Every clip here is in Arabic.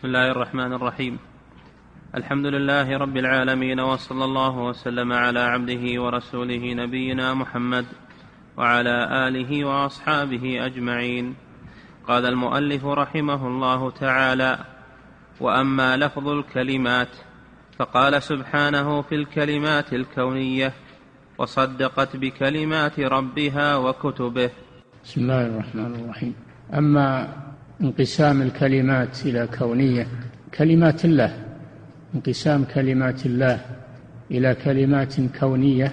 بسم الله الرحمن الرحيم. الحمد لله رب العالمين وصلى الله وسلم على عبده ورسوله نبينا محمد وعلى آله وأصحابه أجمعين. قال المؤلف رحمه الله تعالى وأما لفظ الكلمات فقال سبحانه في الكلمات الكونية وصدقت بكلمات ربها وكتبه. بسم الله الرحمن الرحيم. أما انقسام الكلمات إلى كونية. كلمات الله. انقسام كلمات الله إلى كلمات كونية.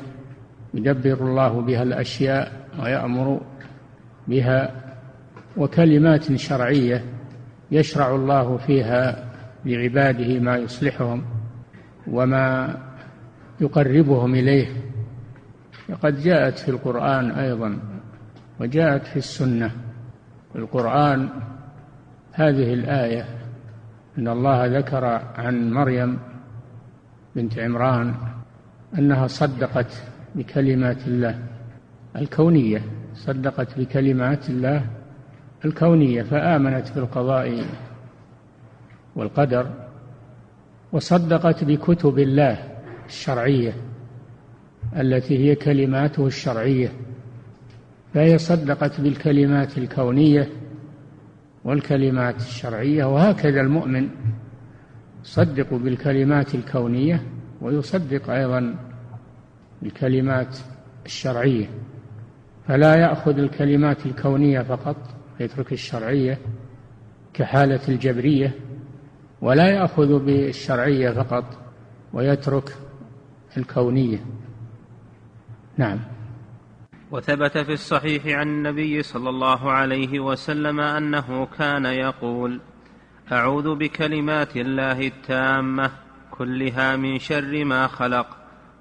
يدبر الله بها الأشياء ويأمر بها. وكلمات شرعية يشرع الله فيها لعباده ما يصلحهم وما يقربهم إليه. وقد جاءت في القرآن أيضا وجاءت في السنة. في القرآن هذه الآية أن الله ذكر عن مريم بنت عمران أنها صدقت بكلمات الله الكونية صدقت بكلمات الله الكونية فآمنت بالقضاء والقدر وصدقت بكتب الله الشرعية التي هي كلماته الشرعية فهي صدقت بالكلمات الكونية والكلمات الشرعية وهكذا المؤمن يصدق بالكلمات الكونية ويصدق أيضا بالكلمات الشرعية. فلا يأخذ الكلمات الكونية فقط ويترك الشرعية كحالة الجبرية ولا يأخذ بالشرعية فقط ويترك الكونية. نعم. وثبت في الصحيح عن النبي صلى الله عليه وسلم أنه كان يقول أعوذ بكلمات الله التامة كلها من شر ما خلق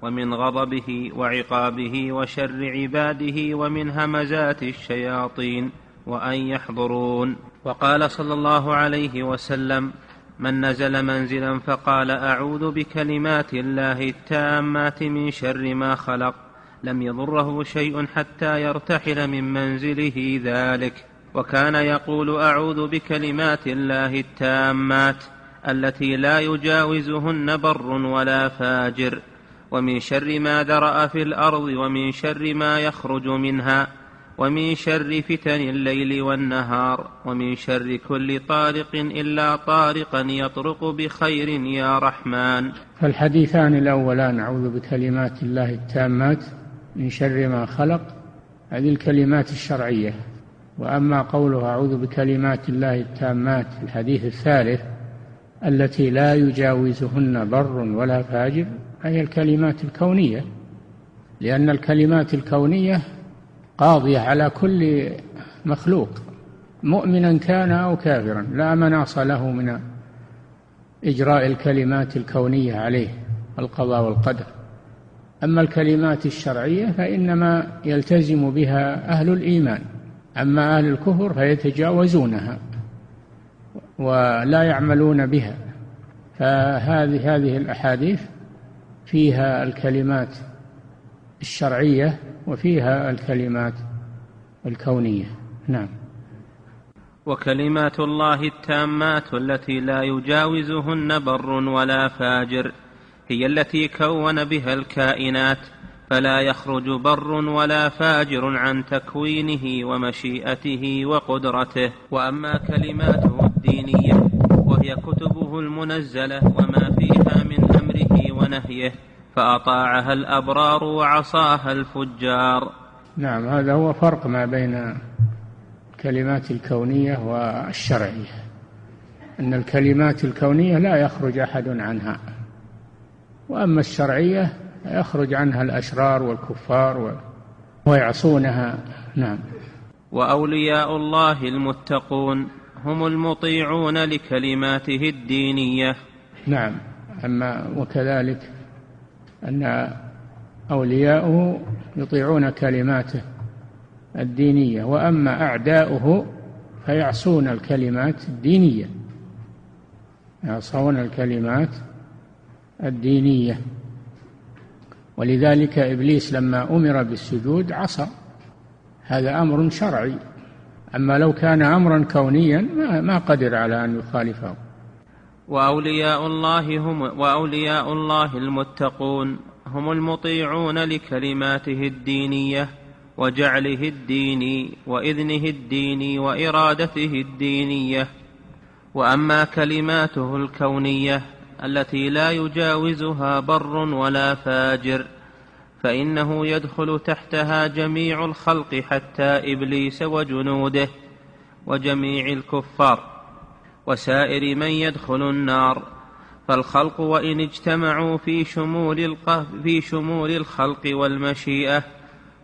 ومن غضبه وعقابه وشر عباده ومن همزات الشياطين وأن يحضرون. وقال صلى الله عليه وسلم من نزل منزلا فقال أعوذ بكلمات الله التامات من شر ما خلق لم يضره شيء حتى يرتحل من منزله ذلك. وكان يقول أعوذ بكلمات الله التامات التي لا يجاوزهن بر ولا فاجر. ومن شر ما ذرأ في الأرض ومن شر ما يخرج منها. ومن شر فتن الليل والنهار. ومن شر كل طارق إلا طارقا يطرق بخير يا رحمن. فالحديثان الأولان أعوذ بكلمات الله التامات. من شر ما خلق هذه الكلمات الشرعية. وأما قوله أعوذ بكلمات الله التامات الحديث الثالث التي لا يجاوزهن بر ولا فاجر هي الكلمات الكونية. لأن الكلمات الكونية قاضية على كل مخلوق مؤمنا كان أو كافرا لا مناص له من إجراء الكلمات الكونية عليه القضاء والقدر. أما الكلمات الشرعية فإنما يلتزم بها أهل الإيمان أما أهل الكفر فيتجاوزونها ولا يعملون بها. فهذه هذه الأحاديث فيها الكلمات الشرعية وفيها الكلمات الكونية. نعم. وكلمات الله التامات التي لا يجاوزهن بر ولا فاجر. هي التي كون بها الكائنات فلا يخرج بر ولا فاجر عن تكوينه ومشيئته وقدرته. وأما كلماته الدينية وهي كتبه المنزلة وما فيها من أمره ونهيه فأطاعها الأبرار وعصاها الفجار. نعم هذا هو فرق ما بين الكلمات الكونية والشرعية. أن الكلمات الكونية لا يخرج أحد عنها. وأما الشرعية يخرج عنها الأشرار والكفار ويعصونها. نعم. وأولياء الله المتقون هم المطيعون لكلماته الدينية. نعم. أما وكذلك أن أولياؤه يطيعون كلماته الدينية وأما أعداؤه فيعصون الكلمات الدينية. يعصون الكلمات الدينية. ولذلك إبليس لما أمر بالسجود عصى. هذا أمر شرعي. أما لو كان أمرا كونيا ما, قدر على أن يخالفه. وأولياء الله هم وأولياء الله المتقون هم المطيعون لكلماته الدينية وجعله الديني وإذنه الديني وإرادته الدينية. وأما كلماته الكونية التي لا يجاوزها بر ولا فاجر فإنه يدخل تحتها جميع الخلق حتى إبليس وجنوده وجميع الكفار وسائر من يدخل النار. فالخلق وإن اجتمعوا في شمول في شمول الخلق والمشيئة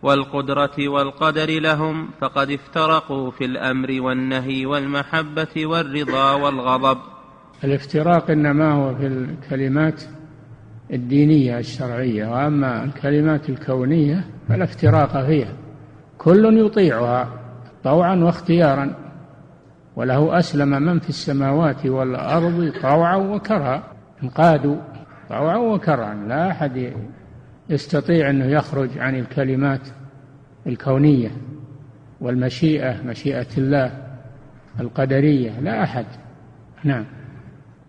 والقدرة والقدر لهم فقد افترقوا في الأمر والنهي والمحبة والرضا والغضب. الافتراق إنما هو في الكلمات الدينية الشرعية وأما الكلمات الكونية فلا افتراق فيها. كل يطيعها طوعا واختيارا وله أسلم من في السماوات والأرض طوعا وكرها. انقادوا طوعا وكرها. لا أحد يستطيع أنه يخرج عن الكلمات الكونية والمشيئة مشيئة الله القدرية. لا أحد. نعم.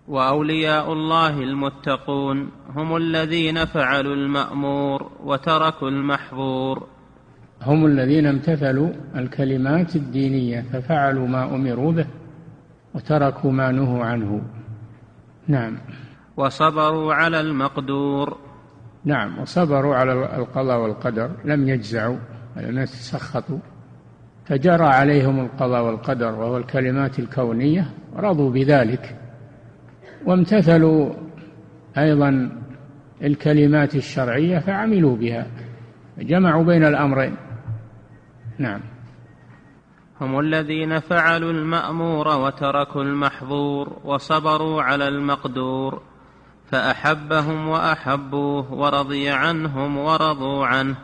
وأولياء الله المتقون هم الذين فعلوا المأمور وتركوا المحظور. هم الذين امتثلوا الكلمات الدينية ففعلوا ما أمروا به وتركوا ما نهوا عنه. نعم. وصبروا على المقدور. نعم وصبروا على القضاء والقدر. لم يجزعوا ولم يتسخطوا فجرى عليهم القضاء والقدر وهو الكلمات الكونية رضوا بذلك. وامتثلوا أيضا الكلمات الشرعية فعملوا بها جمعوا بين الأمرين. نعم. هم الذين فعلوا المأمور وتركوا المحظور وصبروا على المقدور فأحبهم وأحبوه ورضي عنهم ورضوا عنه.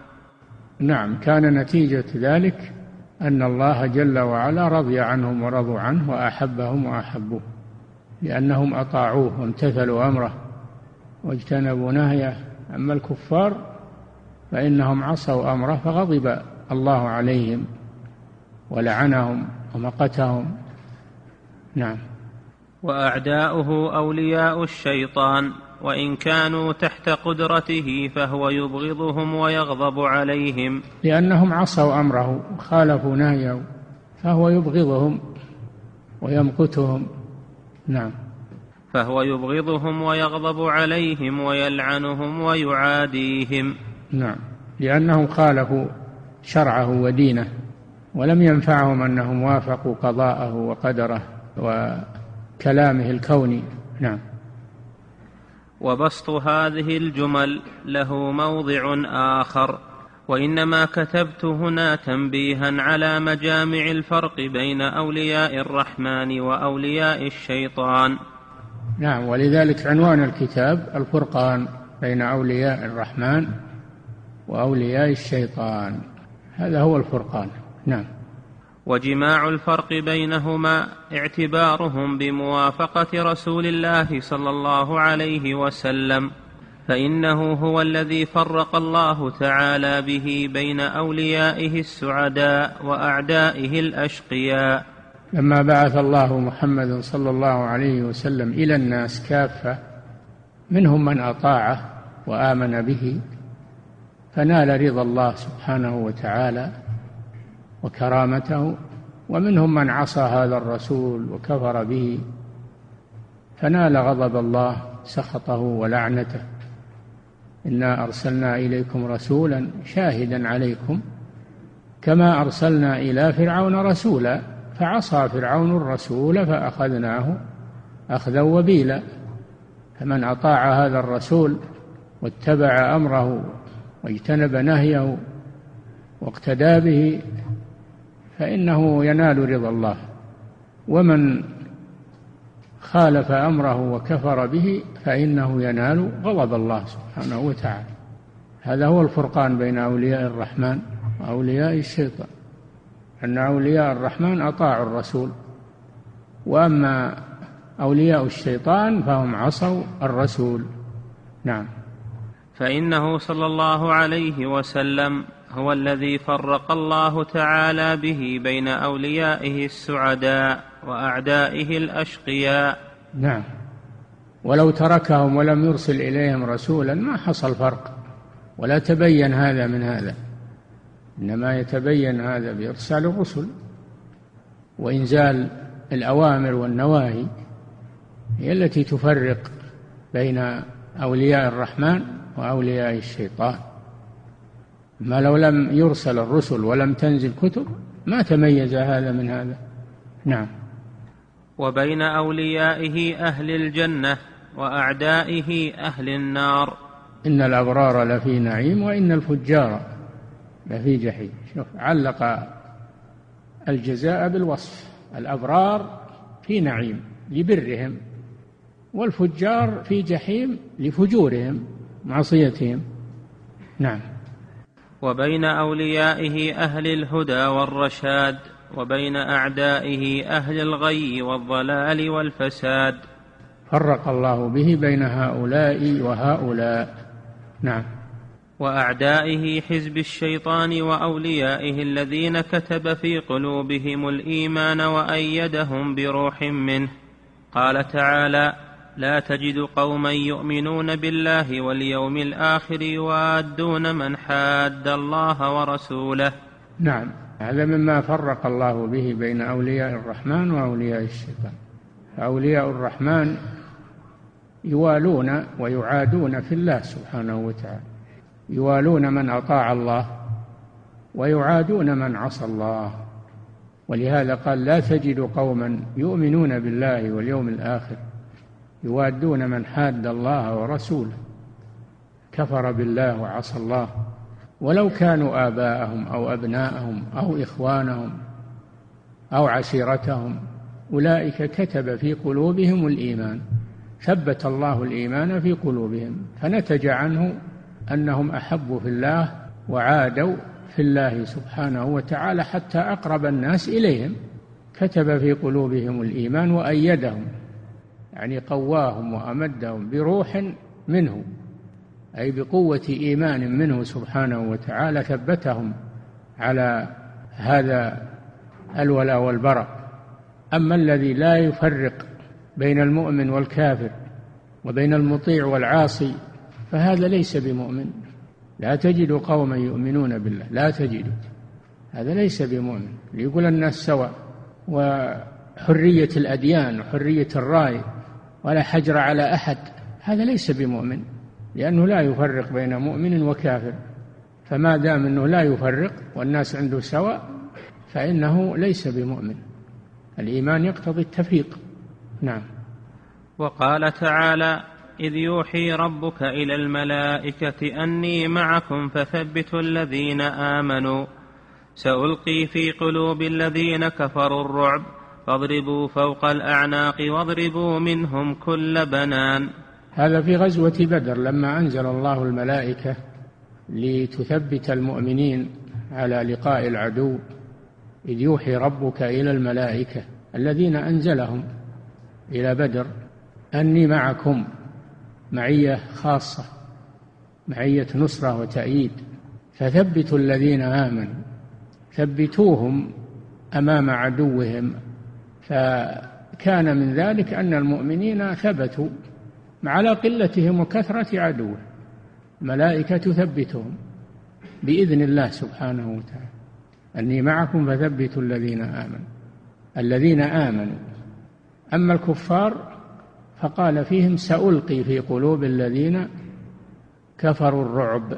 نعم. كان نتيجة ذلك أن الله جل وعلا رضي عنهم ورضوا عنه وأحبهم وأحبوه. لأنهم أطاعوه وامتثلوا أمره واجتنبوا نهيه. أما الكفار فإنهم عصوا أمره فغضب الله عليهم ولعنهم ومقتهم. نعم. وأعداؤه أولياء الشيطان وإن كانوا تحت قدرته فهو يبغضهم ويغضب عليهم. لأنهم عصوا أمره وخالفوا نهيه فهو يبغضهم ويمقتهم. نعم. فهو يبغضهم ويغضب عليهم ويلعنهم ويعاديهم. نعم. لأنهم خالفوا شرعه ودينه ولم ينفعهم أنهم وافقوا قضاءه وقدره وكلامه الكوني. نعم. وبسط هذه الجمل له موضع آخر. وإنما كتبت هنا تنبيها على مجامع الفرق بين أولياء الرحمن وأولياء الشيطان. نعم ولذلك عنوان الكتاب الفرقان بين أولياء الرحمن وأولياء الشيطان. هذا هو الفرقان. نعم. وجماع الفرق بينهما اعتبارهم بموافقة رسول الله صلى الله عليه وسلم. فإنه هو الذي فرق الله تعالى به بين أوليائه السعداء وأعدائه الأشقياء. لما بعث الله محمدا صلى الله عليه وسلم إلى الناس كافة منهم من أطاعه وآمن به فنال رضا الله سبحانه وتعالى وكرامته ومنهم من عصى هذا الرسول وكفر به فنال غضب الله سخطه ولعنته. إنا أرسلنا إليكم رسولا شاهدا عليكم كما أرسلنا إلى فرعون رسولا فعصى فرعون الرسول فأخذناه أخذا وبيلا. فمن أطاع هذا الرسول واتبع أمره واجتنب نهيه واقتدى به فإنه ينال رضا الله. ومن خالف أمره وكفر به فإنه ينال غضب الله سبحانه وتعالى. هذا هو الفرقان بين أولياء الرحمن وأولياء الشيطان. أن أولياء الرحمن أطاعوا الرسول وأما أولياء الشيطان فهم عصوا الرسول. نعم. فإنه صلى الله عليه وسلم هو الذي فرق الله تعالى به بين أوليائه السعداء. وأعدائه الأشقياء. نعم. ولو تركهم ولم يرسل إليهم رسولا ما حصل فرق. ولا تبين هذا من هذا. إنما يتبين هذا بإرسال الرسل. وإنزال الأوامر والنواهي هي التي تفرق بين أولياء الرحمن وأولياء الشيطان. ما لو لم يرسل الرسل ولم تنزل كتب ما تميز هذا من هذا. نعم. وبين أوليائه أهل الجنة وأعدائه أهل النار. إن الأبرار لفي نعيم وإن الفجار لفي جحيم. شوف علق الجزاء بالوصف. الأبرار في نعيم لبرهم والفجار في جحيم لفجورهم معصيتهم. نعم. وبين أوليائه أهل الهدى والرشاد. وبين أعدائه أهل الغي والضلال والفساد. فرق الله به بين هؤلاء وهؤلاء. نعم. وأعدائه حزب الشيطان وأوليائه الذين كتب في قلوبهم الإيمان وأيدهم بروح منه. قال تعالى لا تجد قوما يؤمنون بالله واليوم الآخر يوادون من حاد الله ورسوله. نعم. هذا مما فرق الله به بين أولياء الرحمن وأولياء الشيطان. أولياء الرحمن يوالون ويعادون في الله سبحانه وتعالى. يوالون من أطاع الله ويعادون من عصى الله. ولهذا قال لا تجد قوما يؤمنون بالله واليوم الآخر يوادون من حاد الله ورسوله. كفر بالله وعصى الله. ولو كانوا آباءهم أو أبناءهم أو إخوانهم أو عشيرتهم أولئك كتب في قلوبهم الإيمان ثبت الله الإيمان في قلوبهم فنتج عنه أنهم أحبوا في الله وعادوا في الله سبحانه وتعالى حتى أقرب الناس إليهم كتب في قلوبهم الإيمان وأيدهم يعني قواهم وأمدهم بروح منه. أي بقوة إيمان منه سبحانه وتعالى ثبتهم على هذا الولاء والبراء أما الذي لا يفرق بين المؤمن والكافر وبين المطيع والعاصي فهذا ليس بمؤمن. لا تجد قوما يؤمنون بالله لا تجد. هذا ليس بمؤمن. ليقول الناس سواء وحرية الأديان وحرية الرأي ولا حجر على أحد هذا ليس بمؤمن. لأنه لا يفرق بين مؤمن وكافر. فما دام أنه لا يفرق والناس عنده سواء فإنه ليس بمؤمن. الإيمان يقتضي التفريق. نعم. وقال تعالى إذ يوحي ربك إلى الملائكة أني معكم فثبتوا الذين آمنوا. سألقي في قلوب الذين كفروا الرعب فاضربوا فوق الأعناق واضربوا منهم كل بنان. هذا في غزوة بدر لما أنزل الله الملائكة لتثبت المؤمنين على لقاء العدو إذ يوحي ربك إلى الملائكة الذين أنزلهم إلى بدر أني معكم معية خاصة معية نصرة وتأييد. فثبتوا الذين آمنوا ثبتوهم أمام عدوهم. فكان من ذلك أن المؤمنين ثبتوا. على قلتهم وكثرة عدوه. الملائكة تثبتهم بإذن الله سبحانه وتعالى. أني معكم فثبتوا الذين آمنوا. الذين آمنوا. أما الكفار فقال فيهم سألقي في قلوب الذين كفروا الرعب.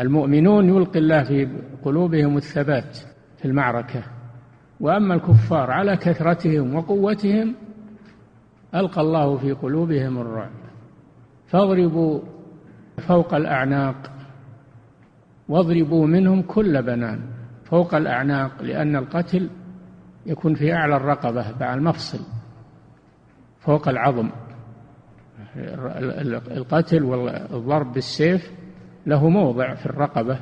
المؤمنون يلقي الله في قلوبهم الثبات في المعركة. وأما الكفار على كثرتهم وقوتهم ألقى الله في قلوبهم الرعب. فاضربوا فوق الأعناق واضربوا منهم كل بنان فوق الأعناق لأن القتل يكون في أعلى الرقبة بعد المفصل فوق العظم. القتل والضرب بالسيف له موضع في الرقبة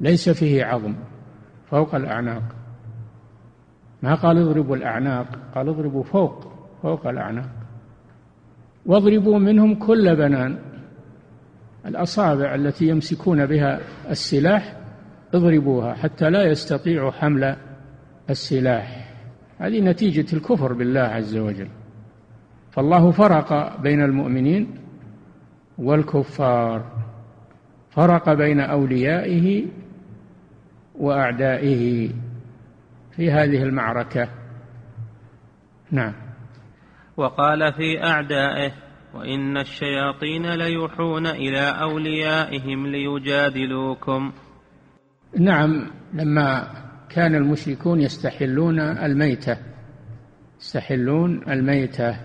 ليس فيه عظم فوق الأعناق. ما قال اضربوا الأعناق؟ قال اضربوا فوق فوق الأعناق. واضربوا منهم كل بنان. الأصابع التي يمسكون بها السلاح اضربوها حتى لا يستطيعوا حمل السلاح. هذه نتيجة الكفر بالله عز وجل. فالله فرق بين المؤمنين والكفار. فرق بين أوليائه وأعدائه في هذه المعركة. نعم. وقال في أعدائه وإن الشياطين ليوحون إلى أوليائهم ليجادلوكم. نعم لما كان المشركون يستحلون الميتة يستحلون الميتة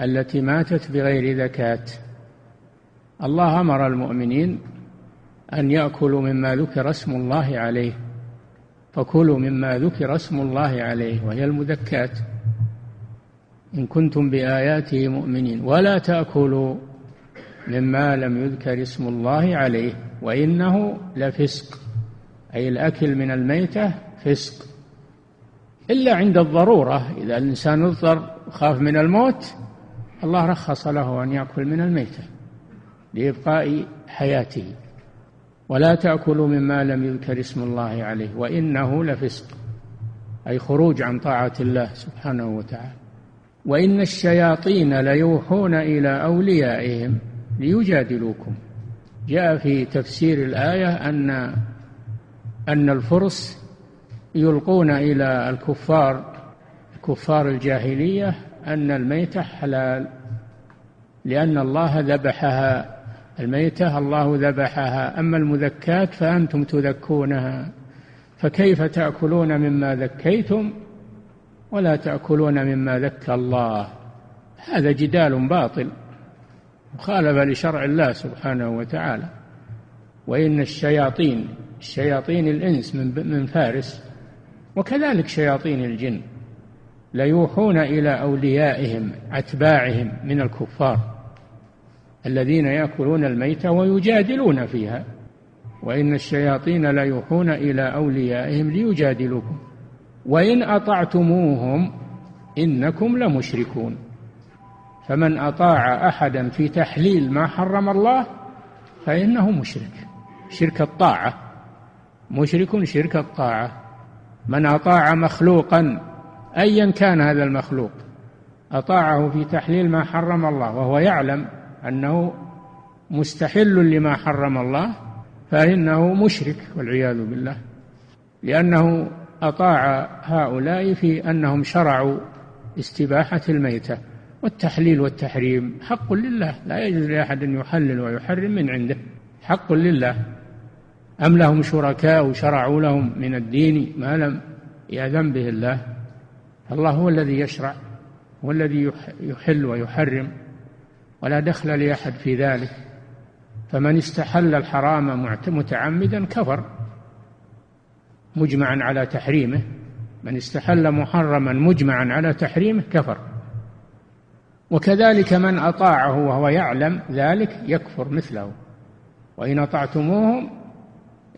التي ماتت بغير ذكاة الله أمر المؤمنين أن يأكلوا مما ذكر اسم الله عليه فكلوا مما ذكر اسم الله عليه وهي المذكات. إن كنتم بآياته مؤمنين. ولا تأكلوا مما لم يذكر اسم الله عليه وإنه لفسق. أي الأكل من الميتة فسق. إلا عند الضرورة إذا الإنسان اضطر خاف من الموت الله رخص له أن يأكل من الميتة لإبقاء حياته. ولا تأكلوا مما لم يذكر اسم الله عليه وإنه لفسق. أي خروج عن طاعة الله سبحانه وتعالى. وإن الشياطين ليوحون إلى أوليائهم ليجادلوكم. جاء في تفسير الآية أن أن الفرس يلقون إلى الكفار كفار الجاهلية أن الميتة حلال لأن الله ذبحها. الميتة الله ذبحها. أما المذكات فأنتم تذكونها. فكيف تأكلون مما ذكيتم؟ ولا تأكلون مما ذكى الله. هذا جدال باطل مخالف لشرع الله سبحانه وتعالى. وإن الشياطين الشياطين الإنس من من فارس وكذلك شياطين الجن ليوحون إلى أوليائهم أتباعهم من الكفار الذين يأكلون الميتة ويجادلون فيها. وإن الشياطين ليوحون إلى أوليائهم ليجادلوكم. وإن أطعتموهم إنكم لمشركون. فمن أطاع أحدا في تحليل ما حرم الله فإنه مشرك. شرك الطاعة. مشرك شرك الطاعة. من أطاع مخلوقا أيا كان هذا المخلوق أطاعه في تحليل ما حرم الله وهو يعلم أنه مستحل لما حرم الله فإنه مشرك والعياذ بالله. لأنه أطاع هؤلاء في أنهم شرعوا استباحة الميتة والتحليل والتحريم. حق لله لا يجوز لأحد أن يحلل ويحرم من عنده. حق لله. أم لهم شركاء شرعوا لهم من الدين ما لم يأذن به الله؟ الله هو الذي يشرع هو الذي يحل ويحرم ولا دخل لأحد في ذلك. فمن استحل الحرام متعمدا كفر. مجمعا على تحريمه من استحل محرما مجمعا على تحريمه كفر. وكذلك من أطاعه وهو يعلم ذلك يكفر مثله. وإن أطعتموهم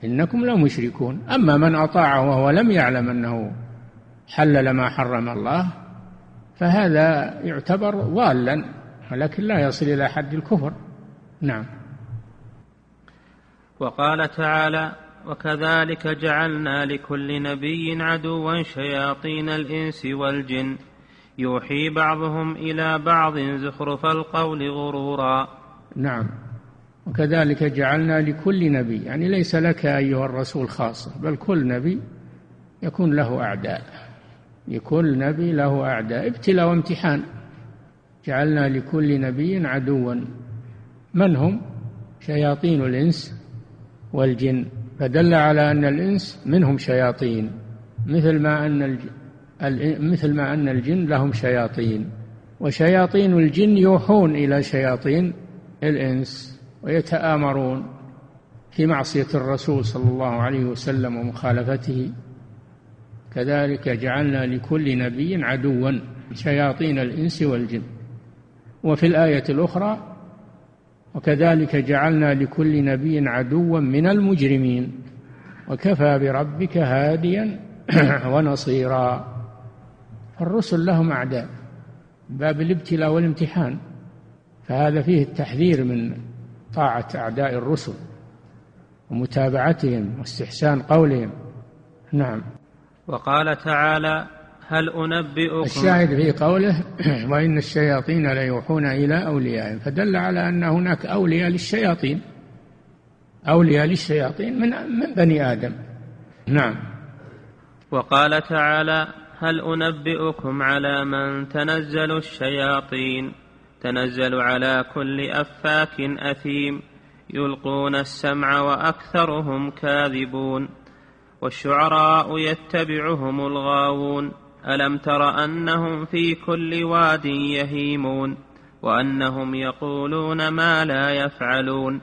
إنكم لمشركون أما من أطاعه وهو لم يعلم أنه حلل ما حرم الله فهذا يعتبر ضالا ولكن لا يصل إلى حد الكفر. نعم. وقال تعالى وكذلك جعلنا لكل نبي عدوا شياطين الإنس والجن. يوحي بعضهم إلى بعض زخرف القول غرورا. نعم. وكذلك جعلنا لكل نبي يعني ليس لك أيها الرسول خاصة بل كل نبي يكون له أعداء. لكل نبي له أعداء. ابتلاء وامتحان. جعلنا لكل نبي عدوا. من هم؟ شياطين الإنس والجن. فدل على أن الإنس منهم شياطين مثل ما أن مثل ما أن الجن لهم شياطين وشياطين الجن يوحون إلى شياطين الإنس ويتآمرون في معصية الرسول صلى الله عليه وسلم ومخالفته. كذلك جعلنا لكل نبي عدوا شياطين الإنس والجن. وفي الآية الأخرى وكذلك جعلنا لكل نبي عدوا من المجرمين. وكفى بربك هاديا ونصيرا. الرسل لهم أعداء. باب الابتلاء والامتحان. فهذا فيه التحذير من طاعة أعداء الرسل ومتابعتهم واستحسان قولهم. نعم. وقال تعالى هل أنبئكم؟ الشاهد في قوله وإن الشياطين ليوحون إلى أوليائهم. فدل على أن هناك أولياء للشياطين. أولياء للشياطين من من بني آدم. نعم. وقال تعالى هل أنبئكم على من تنزل الشياطين؟ تنزل على كل أفاك أثيم. يلقون السمع وأكثرهم كاذبون. والشعراء يتبعهم الغاوون. ألم تر أنهم في كل واد يهيمون وأنهم يقولون ما لا يفعلون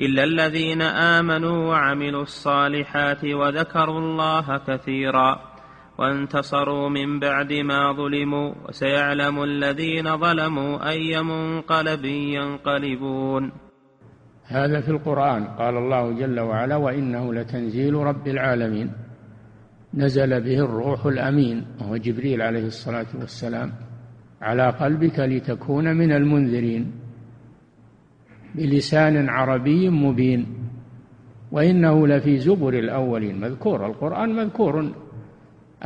إلا الذين آمنوا وعملوا الصالحات وذكروا الله كثيرا وانتصروا من بعد ما ظلموا وسيعلم الذين ظلموا أي منقلب ينقلبون. هذا في القرآن. قال الله جل وعلا وإنه لتنزيل رب العالمين. نزل به الروح الأمين وهو جبريل عليه الصلاة والسلام على قلبك لتكون من المنذرين بلسان عربي مبين وإنه لفي زبر الأولين. مذكور القرآن مذكور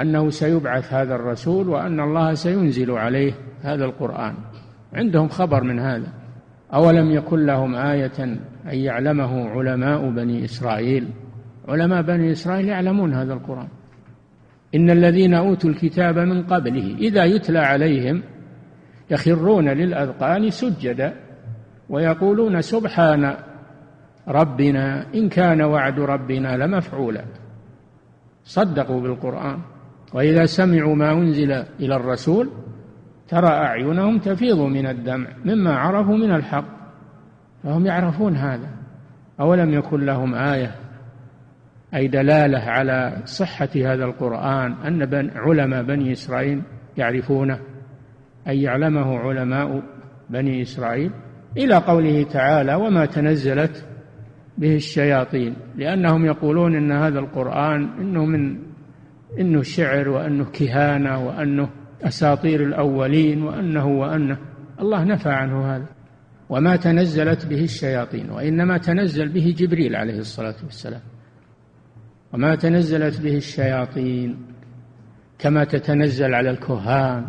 أنه سيبعث هذا الرسول وأن الله سينزل عليه هذا القرآن. عندهم خبر من هذا. أولم يكن لهم آية أن يعلمه علماء بني إسرائيل؟ علماء بني إسرائيل يعلمون هذا القرآن. إن الذين أوتوا الكتاب من قبله إذا يتلى عليهم يخرون للأذقان سجدا ويقولون سبحان ربنا إن كان وعد ربنا لمفعولا. صدقوا بالقرآن. وإذا سمعوا ما أنزل إلى الرسول ترى أعينهم تفيض من الدمع مما عرفوا من الحق. فهم يعرفون هذا. أولم يكن لهم آية أي دلالة على صحة هذا القرآن أن بن علماء بني إسرائيل يعرفونه أي يعلمه علماء بني إسرائيل إلى قوله تعالى وما تنزلت به الشياطين لأنهم يقولون إن هذا القرآن إنه من إنه شعر وأنه كهانة وأنه أساطير الأولين وأنه وأنه الله نفى عنه هذا. وما تنزلت به الشياطين وإنما تنزل به جبريل عليه الصلاة والسلام. وما تنزلت به الشياطين كما تتنزل على الكهان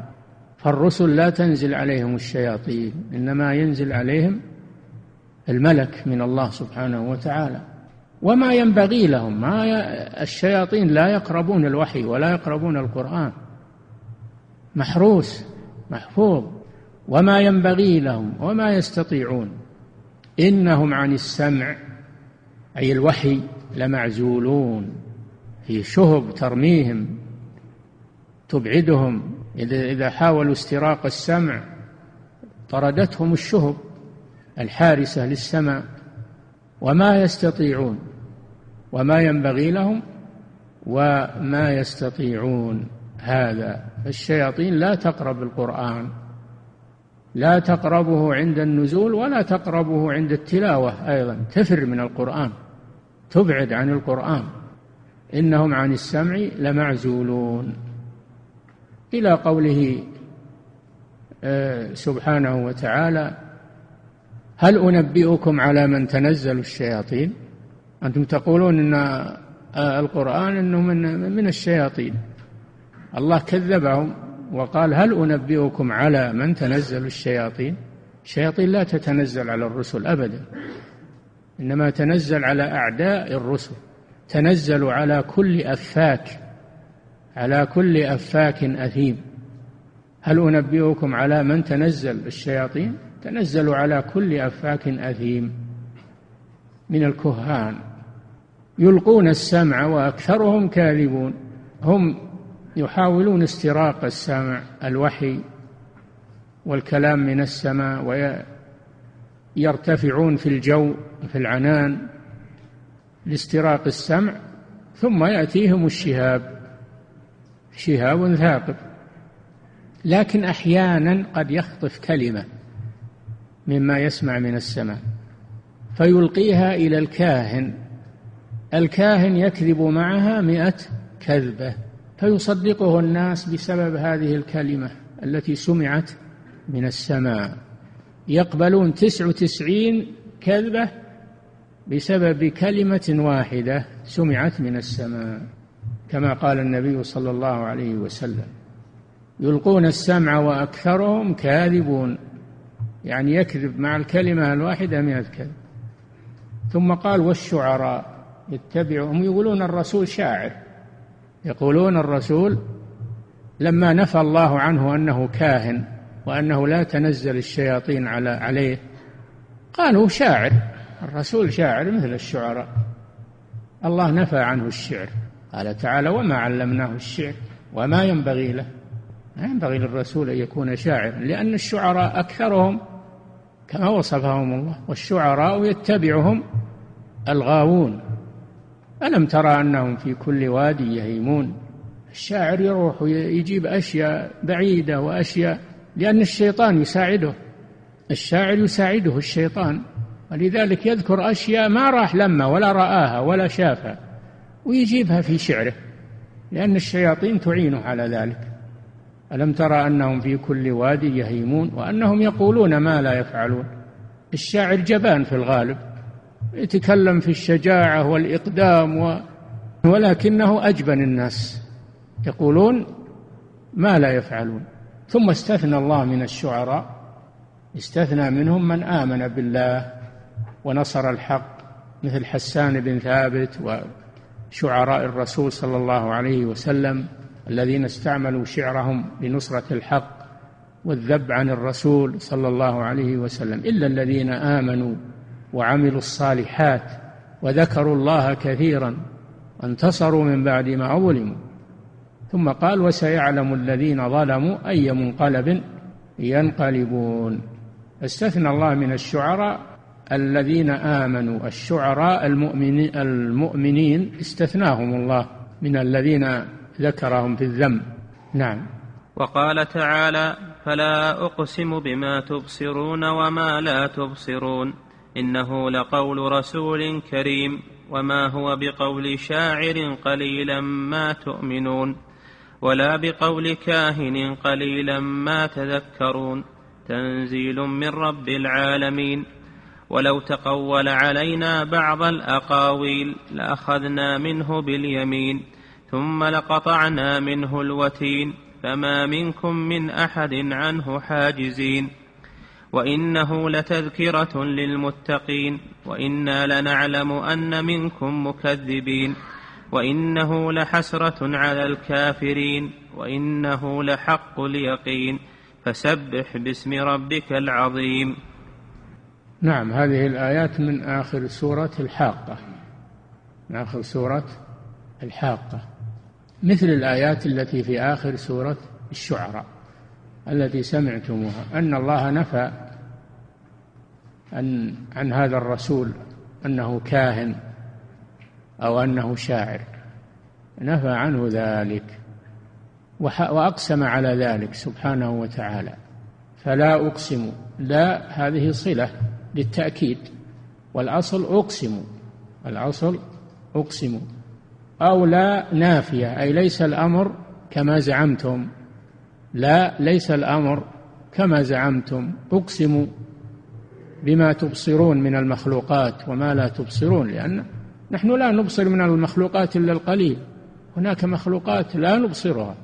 فالرسل لا تنزل عليهم الشياطين إنما ينزل عليهم الملك من الله سبحانه وتعالى. وما ينبغي لهم ما ي... الشياطين لا يقربون الوحي ولا يقربون القرآن. محروس محفوظ. وما ينبغي لهم وما يستطيعون. إنهم عن السمع أي الوحي لمعزولون. في شهب ترميهم تبعدهم. إذا حاولوا استراق السمع طردتهم الشهب الحارسة للسماء. وما يستطيعون وما ينبغي لهم وما يستطيعون. هذا الشياطين لا تقرب القرآن. لا تقربه عند النزول ولا تقربه عند التلاوة أيضا. تفر من القرآن. تبعد عن القرآن. إنهم عن السمع لمعزولون. إلى قوله آه، سبحانه وتعالى هل أنبئكم على من تنزل الشياطين؟ أنتم تقولون أن آه، القرآن أنه من من الشياطين. الله كذبهم وقال هل أنبئكم على من تنزل الشياطين؟ الشياطين لا تتنزل على الرسل أبدا. إنما تنزل على أعداء الرسل تنزل على كل أفاك على كل أفاك أثيم. هل أنبئكم على من تنزل الشياطين؟ تنزل على كل أفاك أثيم. من الكهان يلقون السمع وأكثرهم كاذبون. هم يحاولون استراق السمع الوحي والكلام من السماء ويرتفعون في الجو في العنان لاستراق السمع ثم يأتيهم الشهاب. شهاب ثاقب. لكن أحيانا قد يخطف كلمة مما يسمع من السماء فيلقيها إلى الكاهن. الكاهن يكذب معها مئة كذبة فيصدقه الناس بسبب هذه الكلمة التي سمعت من السماء. يقبلون تسع وتسعين كذبة بسبب كلمة واحدة سمعت من السماء كما قال النبي صلى الله عليه وسلم. يلقون السمع وأكثرهم كاذبون يعني يكذب مع الكلمة الواحدة مئة كذب. ثم قال والشعراء يتبعهم يقولون الرسول شاعر. يقولون الرسول لما نفى الله عنه أنه كاهن وأنه لا تنزل الشياطين على عليه. قالوا شاعر الرسول شاعر مثل الشعراء. الله نفى عنه الشعر. قال تعالى وما علمناه الشعر وما ينبغي له. ما ينبغي للرسول أن يكون شاعرا لأن الشعراء أكثرهم كما وصفهم الله والشعراء يتبعهم الغاوون. ألم ترى أنهم في كل وادي يهيمون؟ الشاعر يروح ويجيب أشياء بعيدة وأشياء لأن الشيطان يساعده. الشاعر يساعده الشيطان. ولذلك يذكر أشياء ما راح لما ولا رآها ولا شافها ويجيبها في شعره. لأن الشياطين تعينه على ذلك. ألم ترى أنهم في كل وادي يهيمون وأنهم يقولون ما لا يفعلون؟ الشاعر جبان في الغالب. يتكلم في الشجاعة والإقدام و... ولكنه أجبن الناس. يقولون ما لا يفعلون. ثم استثنى الله من الشعراء استثنى منهم من آمن بالله ونصر الحق مثل حسان بن ثابت وشعراء الرسول صلى الله عليه وسلم الذين استعملوا شعرهم لنصرة الحق والذب عن الرسول صلى الله عليه وسلم إلا الذين آمنوا وعملوا الصالحات وذكروا الله كثيرا وانتصروا من بعد ما ظلموا. ثم قال وسيعلم الذين ظلموا أي منقلب ينقلبون. استثنى الله من الشعراء الذين آمنوا. الشعراء المؤمنين, المؤمنين استثناهم الله من الذين ذكرهم في الذم. نعم. وقال تعالى فلا أقسم بما تبصرون وما لا تبصرون. إنه لقول رسول كريم. وما هو بقول شاعر قليلا ما تؤمنون. ولا بقول كاهن قليلا ما تذكرون. تنزيل من رب العالمين. ولو تقول علينا بعض الأقاويل لأخذنا منه باليمين ثم لقطعنا منه الوتين فما منكم من أحد عنه حاجزين. وإنه لتذكرة للمتقين وإنا لنعلم أن منكم مكذبين. وإنه لحسرة على الكافرين وإنه لحق اليقين. فسبح باسم ربك العظيم. نعم هذه الآيات من آخر سورة الحاقة. من آخر سورة الحاقة. مثل الآيات التي في آخر سورة الشعراء التي سمعتموها. أن الله نفى عن عن هذا الرسول أنه كاهن. أو أنه شاعر. نفى عنه ذلك وأقسم على ذلك سبحانه وتعالى. فلا أقسم لا هذه صلة للتأكيد. والأصل أقسم الأصل أقسم. أو لا نافية أي ليس الأمر كما زعمتم. لا ليس الأمر كما زعمتم. أقسم بما تبصرون من المخلوقات وما لا تبصرون لأن نحن لا نبصر من المخلوقات إلا القليل. هناك مخلوقات لا نبصرها.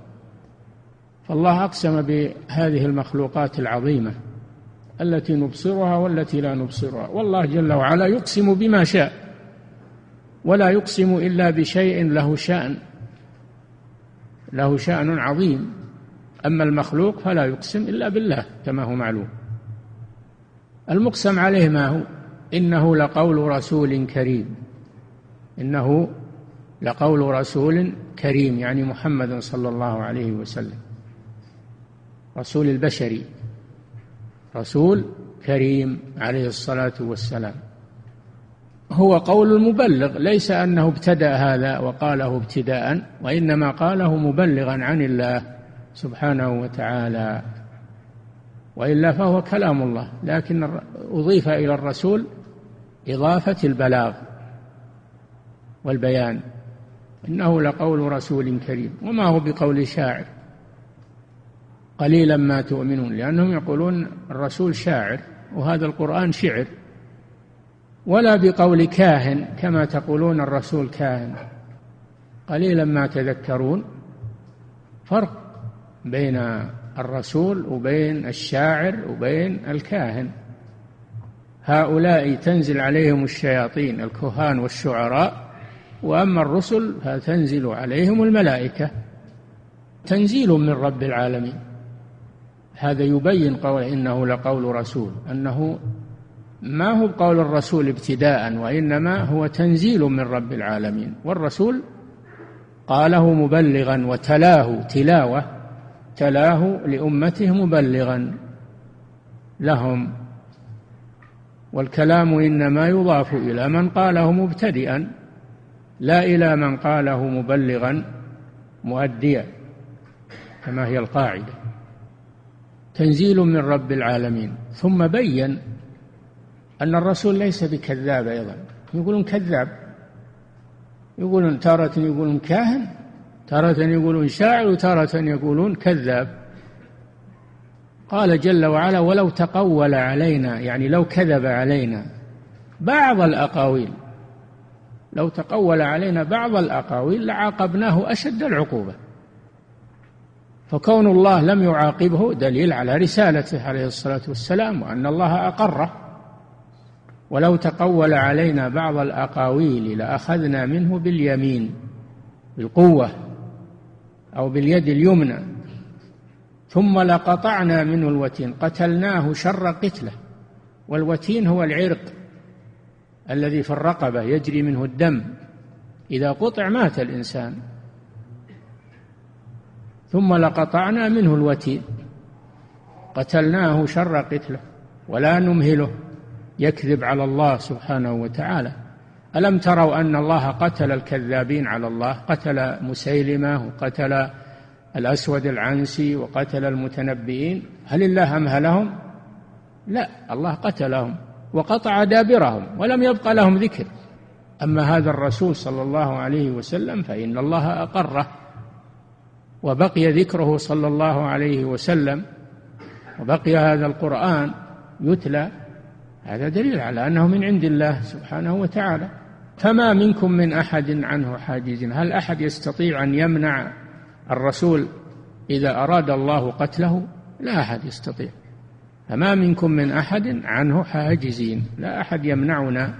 فالله أقسم بهذه المخلوقات العظيمة التي نبصرها والتي لا نبصرها. والله جل وعلا يقسم بما شاء ولا يقسم إلا بشيء له شأن. له شأن عظيم. أما المخلوق فلا يقسم إلا بالله كما هو معلوم. المقسم عليه ما هو؟ إنه لقول رسول كريم. إنه لقول رسول كريم يعني محمد صلى الله عليه وسلم. رسول البشري رسول كريم عليه الصلاة والسلام. هو قول المبلغ ليس أنه ابتدأ هذا وقاله ابتداء وإنما قاله مبلغا عن الله سبحانه وتعالى. وإلا فهو كلام الله لكن أضيف إلى الرسول إضافة البلاغ. والبيان إنه لقول رسول كريم وما هو بقول شاعر. قليلا ما تؤمنون لأنهم يقولون الرسول شاعر وهذا القرآن شعر ولا بقول كاهن كما تقولون الرسول كاهن. قليلا ما تذكرون فرق بين الرسول وبين الشاعر وبين الكاهن. هؤلاء تنزل عليهم الشياطين الكهان والشعراء وأما الرسل فتنزل عليهم الملائكة تنزيل من رب العالمين. هذا يبين قول إنه لقول رسول أنه ما هو قول الرسول ابتداء وإنما هو تنزيل من رب العالمين. والرسول قاله مبلغا وتلاه تلاوة تلاه لأمته مبلغا لهم. والكلام إنما يضاف إلى من قاله مبتدئا. لا إلى من قاله مبلغا مؤديا كما هي القاعدة. تنزيل من رب العالمين. ثم بين أن الرسول ليس بكذاب أيضا. يقولون كذاب. يقولون تارة يقولون كاهن تارة يقولون شاعر وتارة يقولون كذاب. قال جل وعلا ولو تقول علينا يعني لو كذب علينا. بعض الأقاويل لو تقول علينا بعض الأقاويل لعاقبناه أشد العقوبة. فكون الله لم يعاقبه دليل على رسالته عليه الصلاة والسلام وأن الله أقره. ولو تقول علينا بعض الأقاويل لأخذنا منه باليمين بالقوة أو باليد اليمنى ثم لقطعنا منه الوتين قتلناه شر قتله والوتين هو العرق. الذي في الرقبة يجري منه الدم. إذا قطع مات الإنسان. ثم لقطعنا منه الوتين. قتلناه شر قتله ولا نمهله. يكذب على الله سبحانه وتعالى. ألم تروا أن الله قتل الكذابين على الله؟ قتل مسيلمة وقتل الأسود العنسي وقتل المتنبئين. هل الله أمهلهم؟ لا الله قتلهم. وقطع دابرهم ولم يبق لهم ذكر. أما هذا الرسول صلى الله عليه وسلم فإن الله أقره وبقي ذكره صلى الله عليه وسلم وبقي هذا القرآن يتلى هذا دليل على أنه من عند الله سبحانه وتعالى. فما منكم من أحد عنه حاجز؟ هل أحد يستطيع أن يمنع الرسول إذا أراد الله قتله؟ لا أحد يستطيع. فما منكم من أحد عنه حاجزين لا أحد يمنعنا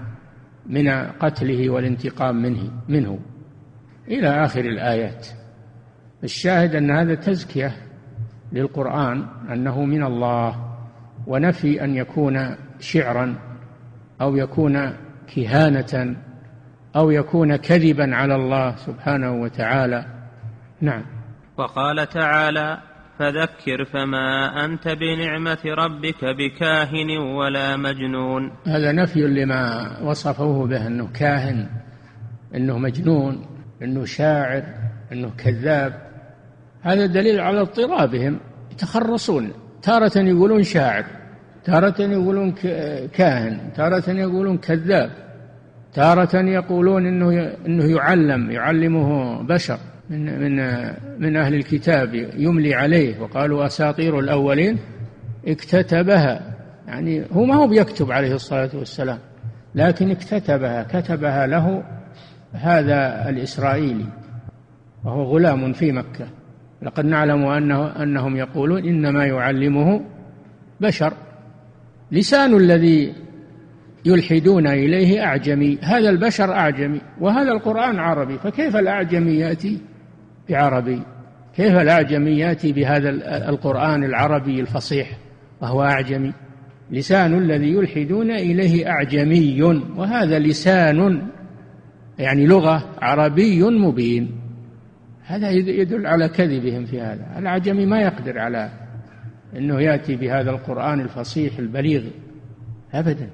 من قتله والانتقام منه منه. إلى آخر الآيات. الشاهد أن هذا تزكية للقرآن أنه من الله ونفي أن يكون شعرا أو يكون كهانة أو يكون كذبا على الله سبحانه وتعالى. نعم. وقال تعالى فذكر فما أنت بنعمة ربك بكاهن ولا مجنون. هذا نفي لما وصفوه به أنه كاهن أنه مجنون أنه شاعر أنه كذاب. هذا دليل على اضطرابهم. يتخرصون. تارة يقولون شاعر تارة يقولون كاهن تارة يقولون كذاب تارة يقولون إنه إنه يعلم يعلمه بشر. من من من أهل الكتاب يملي عليه وقالوا أساطير الأولين اكتتبها. يعني هو ما هو بيكتب عليه الصلاة والسلام لكن اكتتبها كتبها له هذا الإسرائيلي وهو غلام في مكة. لقد نعلم أنه أنهم يقولون إنما يعلمه بشر لسان الذي يلحدون إليه أعجمي هذا البشر أعجمي وهذا القرآن عربي فكيف الأعجمي يأتي؟ بعربي. كيف الأعجمي يأتي بهذا القرآن العربي الفصيح وهو أعجمي. لسان الذي يلحدون إليه أعجمي. وهذا لسان يعني لغة عربي مبين. هذا يدل على كذبهم في هذا. العجمي ما يقدر على أنه يأتي بهذا القرآن الفصيح البليغ. أبدا.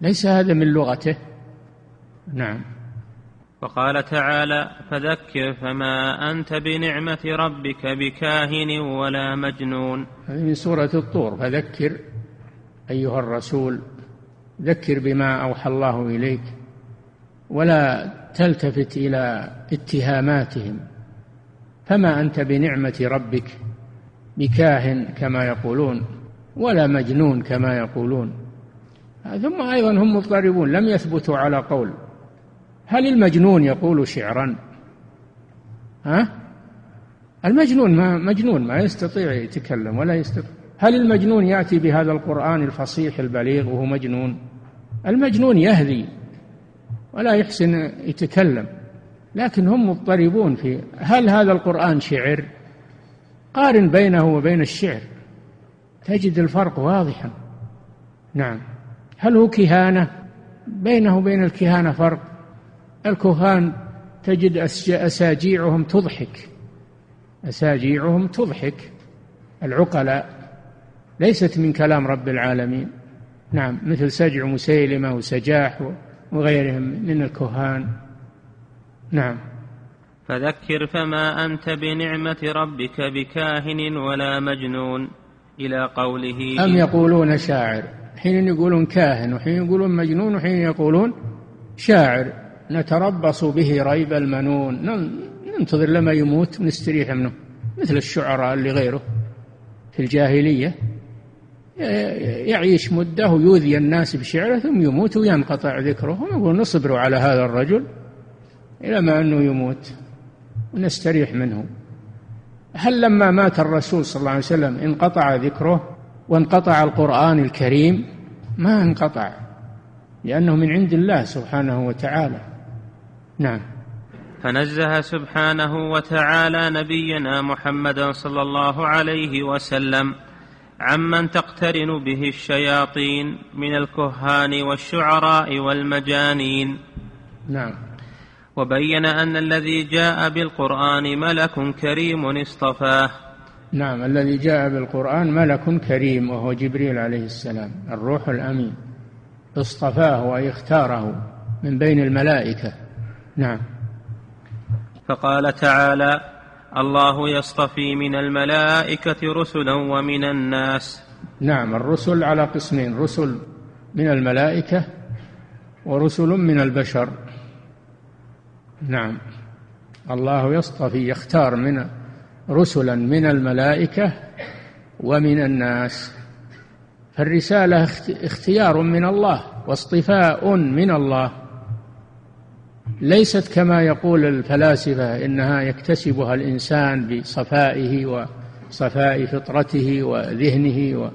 ليس هذا من لغته. نعم. وقال تعالى فذكر فما أنت بنعمة ربك بكاهن ولا مجنون. هذه من سورة الطور. فذكر أيها الرسول ذكر بما أوحى الله إليك ولا تلتفت إلى اتهاماتهم. فما أنت بنعمة ربك بكاهن كما يقولون ولا مجنون كما يقولون. ثم أيضا هم مضطربون لم يثبتوا على قول. هل المجنون يقول شعرا؟ ها؟ المجنون ما مجنون ما يستطيع يتكلم ولا يستطيع. هل المجنون يأتي بهذا القرآن الفصيح البليغ وهو مجنون؟ المجنون يهذي ولا يحسن يتكلم لكن هم مضطربون في هل هذا القرآن شعر؟ قارن بينه وبين الشعر تجد الفرق واضحا. نعم. هل هو كهانة؟ بينه وبين الكهانة فرق. الكهان تجد أساجيعهم تضحك. أساجيعهم تضحك. العقلاء ليست من كلام رب العالمين. نعم مثل سجع مسيلمة وسجاح وغيرهم من الكهان. نعم. فذكر فما أنت بنعمة ربك بكاهن ولا مجنون إلى قوله أم يقولون شاعر؟ حين يقولون كاهن وحين يقولون مجنون وحين يقولون شاعر. نتربص به ريب المنون. ننتظر لما يموت ونستريح منه. مثل الشعراء اللي غيره في الجاهلية. يعيش مدة ويؤذي الناس بشعره ثم يموت وينقطع ذكره. ونقول نصبر على هذا الرجل إلى ما أنه يموت ونستريح منه. هل لما مات الرسول صلى الله عليه وسلم انقطع ذكره وانقطع القرآن الكريم؟ ما انقطع لأنه من عند الله سبحانه وتعالى. نعم. فنزه سبحانه وتعالى نبينا محمدا صلى الله عليه وسلم عمن تقترن به الشياطين من الكهان والشعراء والمجانين. نعم. وبين أن الذي جاء بالقرآن ملك كريم اصطفاه. نعم الذي جاء بالقرآن ملك كريم وهو جبريل عليه السلام الروح الأمين. اصطفاه وإختاره من بين الملائكة. نعم. فقال تعالى الله يصطفي من الملائكة رسلا ومن الناس. نعم الرسل على قسمين رسل من الملائكة ورسل من البشر. نعم. الله يصطفي يختار من رسلا من الملائكة ومن الناس. فالرسالة اختيار من الله واصطفاء من الله. ليست كما يقول الفلاسفة إنها يكتسبها الإنسان بصفائه وصفاء فطرته وذهنه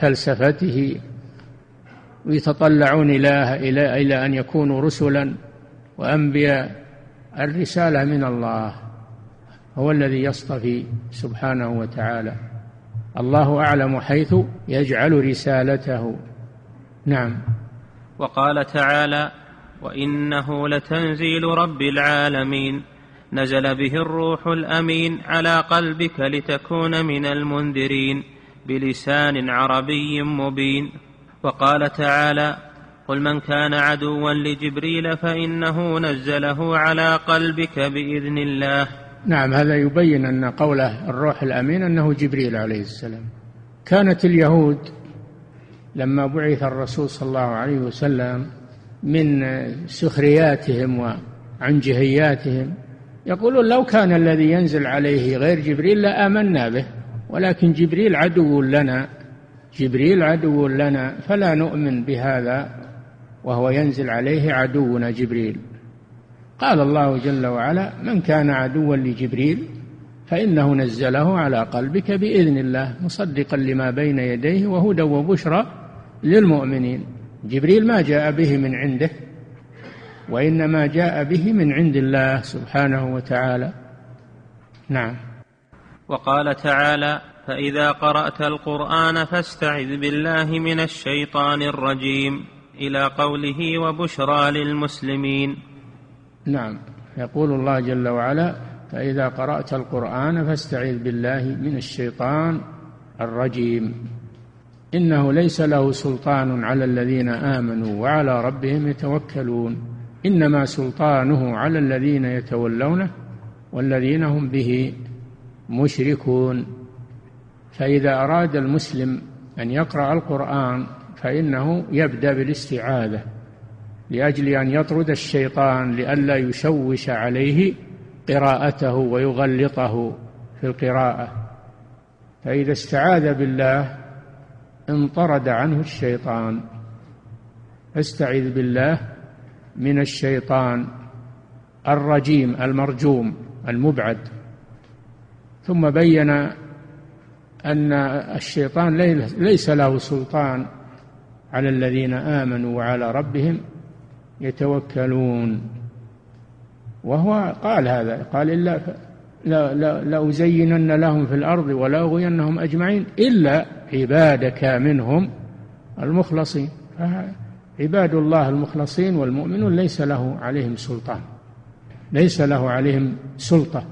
وفلسفته. ويتطلعون إلى إلى إلى أن يكونوا رسلا وأنبياء. الرسالة من الله هو الذي يصطفي سبحانه وتعالى. الله أعلم حيث يجعل رسالته. نعم. وقال تعالى وإنه لتنزيل رب العالمين. نزل به الروح الأمين على قلبك لتكون من المنذرين بلسان عربي مبين. وقال تعالى قل من كان عدوا لجبريل فإنه نزله على قلبك بإذن الله. نعم هذا يبين أن قوله الروح الأمين أنه جبريل عليه السلام. كانت اليهود لما بعث الرسول صلى الله عليه وسلم من سخرياتهم وعنجهياتهم يقولون لو كان الذي ينزل عليه غير جبريل لآمنا به ولكن جبريل عدو لنا جبريل عدو لنا فلا نؤمن بهذا وهو ينزل عليه عدونا جبريل. قال الله جل وعلا من كان عدوا لجبريل فإنه نزله على قلبك بإذن الله مصدقا لما بين يديه وهدى وبشرى للمؤمنين. جبريل ما جاء به من عنده وإنما جاء به من عند الله سبحانه وتعالى. نعم. وقال تعالى فإذا قرأت القرآن فاستعذ بالله من الشيطان الرجيم. إلى قوله وبشرى للمسلمين. نعم. يقول الله جل وعلا فإذا قرأت القرآن فاستعذ بالله من الشيطان الرجيم. إنه ليس له سلطان على الذين آمنوا وعلى ربهم يتوكلون إنما سلطانه على الذين يتولونه والذين هم به مشركون. فإذا أراد المسلم أن يقرأ القرآن فإنه يبدأ بالاستعاذة لأجل أن يطرد الشيطان لئلا يشوش عليه قراءته ويغلطه في القراءة. فإذا استعاذ بالله انطرد عنه الشيطان. فاستعذ بالله من الشيطان الرجيم المرجوم المبعد. ثم بين أن الشيطان ليس له سلطان على الذين آمنوا وعلى ربهم يتوكلون. وهو قال هذا قال إلا لأزينن لهم في الأرض ولأغوينهم أجمعين إلا عبادك منهم المخلصين. عباد الله المخلصين والمؤمنون ليس له عليهم سلطان. ليس له عليهم سلطة.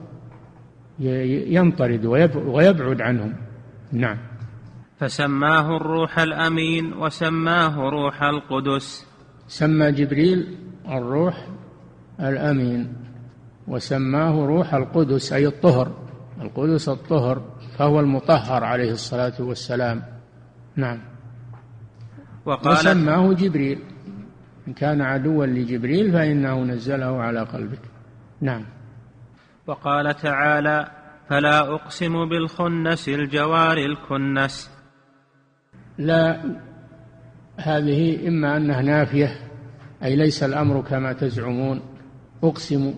ينطرد ويبعد عنهم. نعم. فسماه الروح الأمين وسماه روح القدس. سمى جبريل الروح الأمين وسماه روح القدس أي الطهر. القدس الطهر. فهو المطهر عليه الصلاة والسلام. نعم. وقال وسماه جبريل. إن كان عدوا لجبريل فإنه نزله على قلبك. نعم. وقال تعالى فلا أقسم بالخنس الجوار الكنس. لا هذه إما أنها نافية أي ليس الأمر كما تزعمون. أقسم.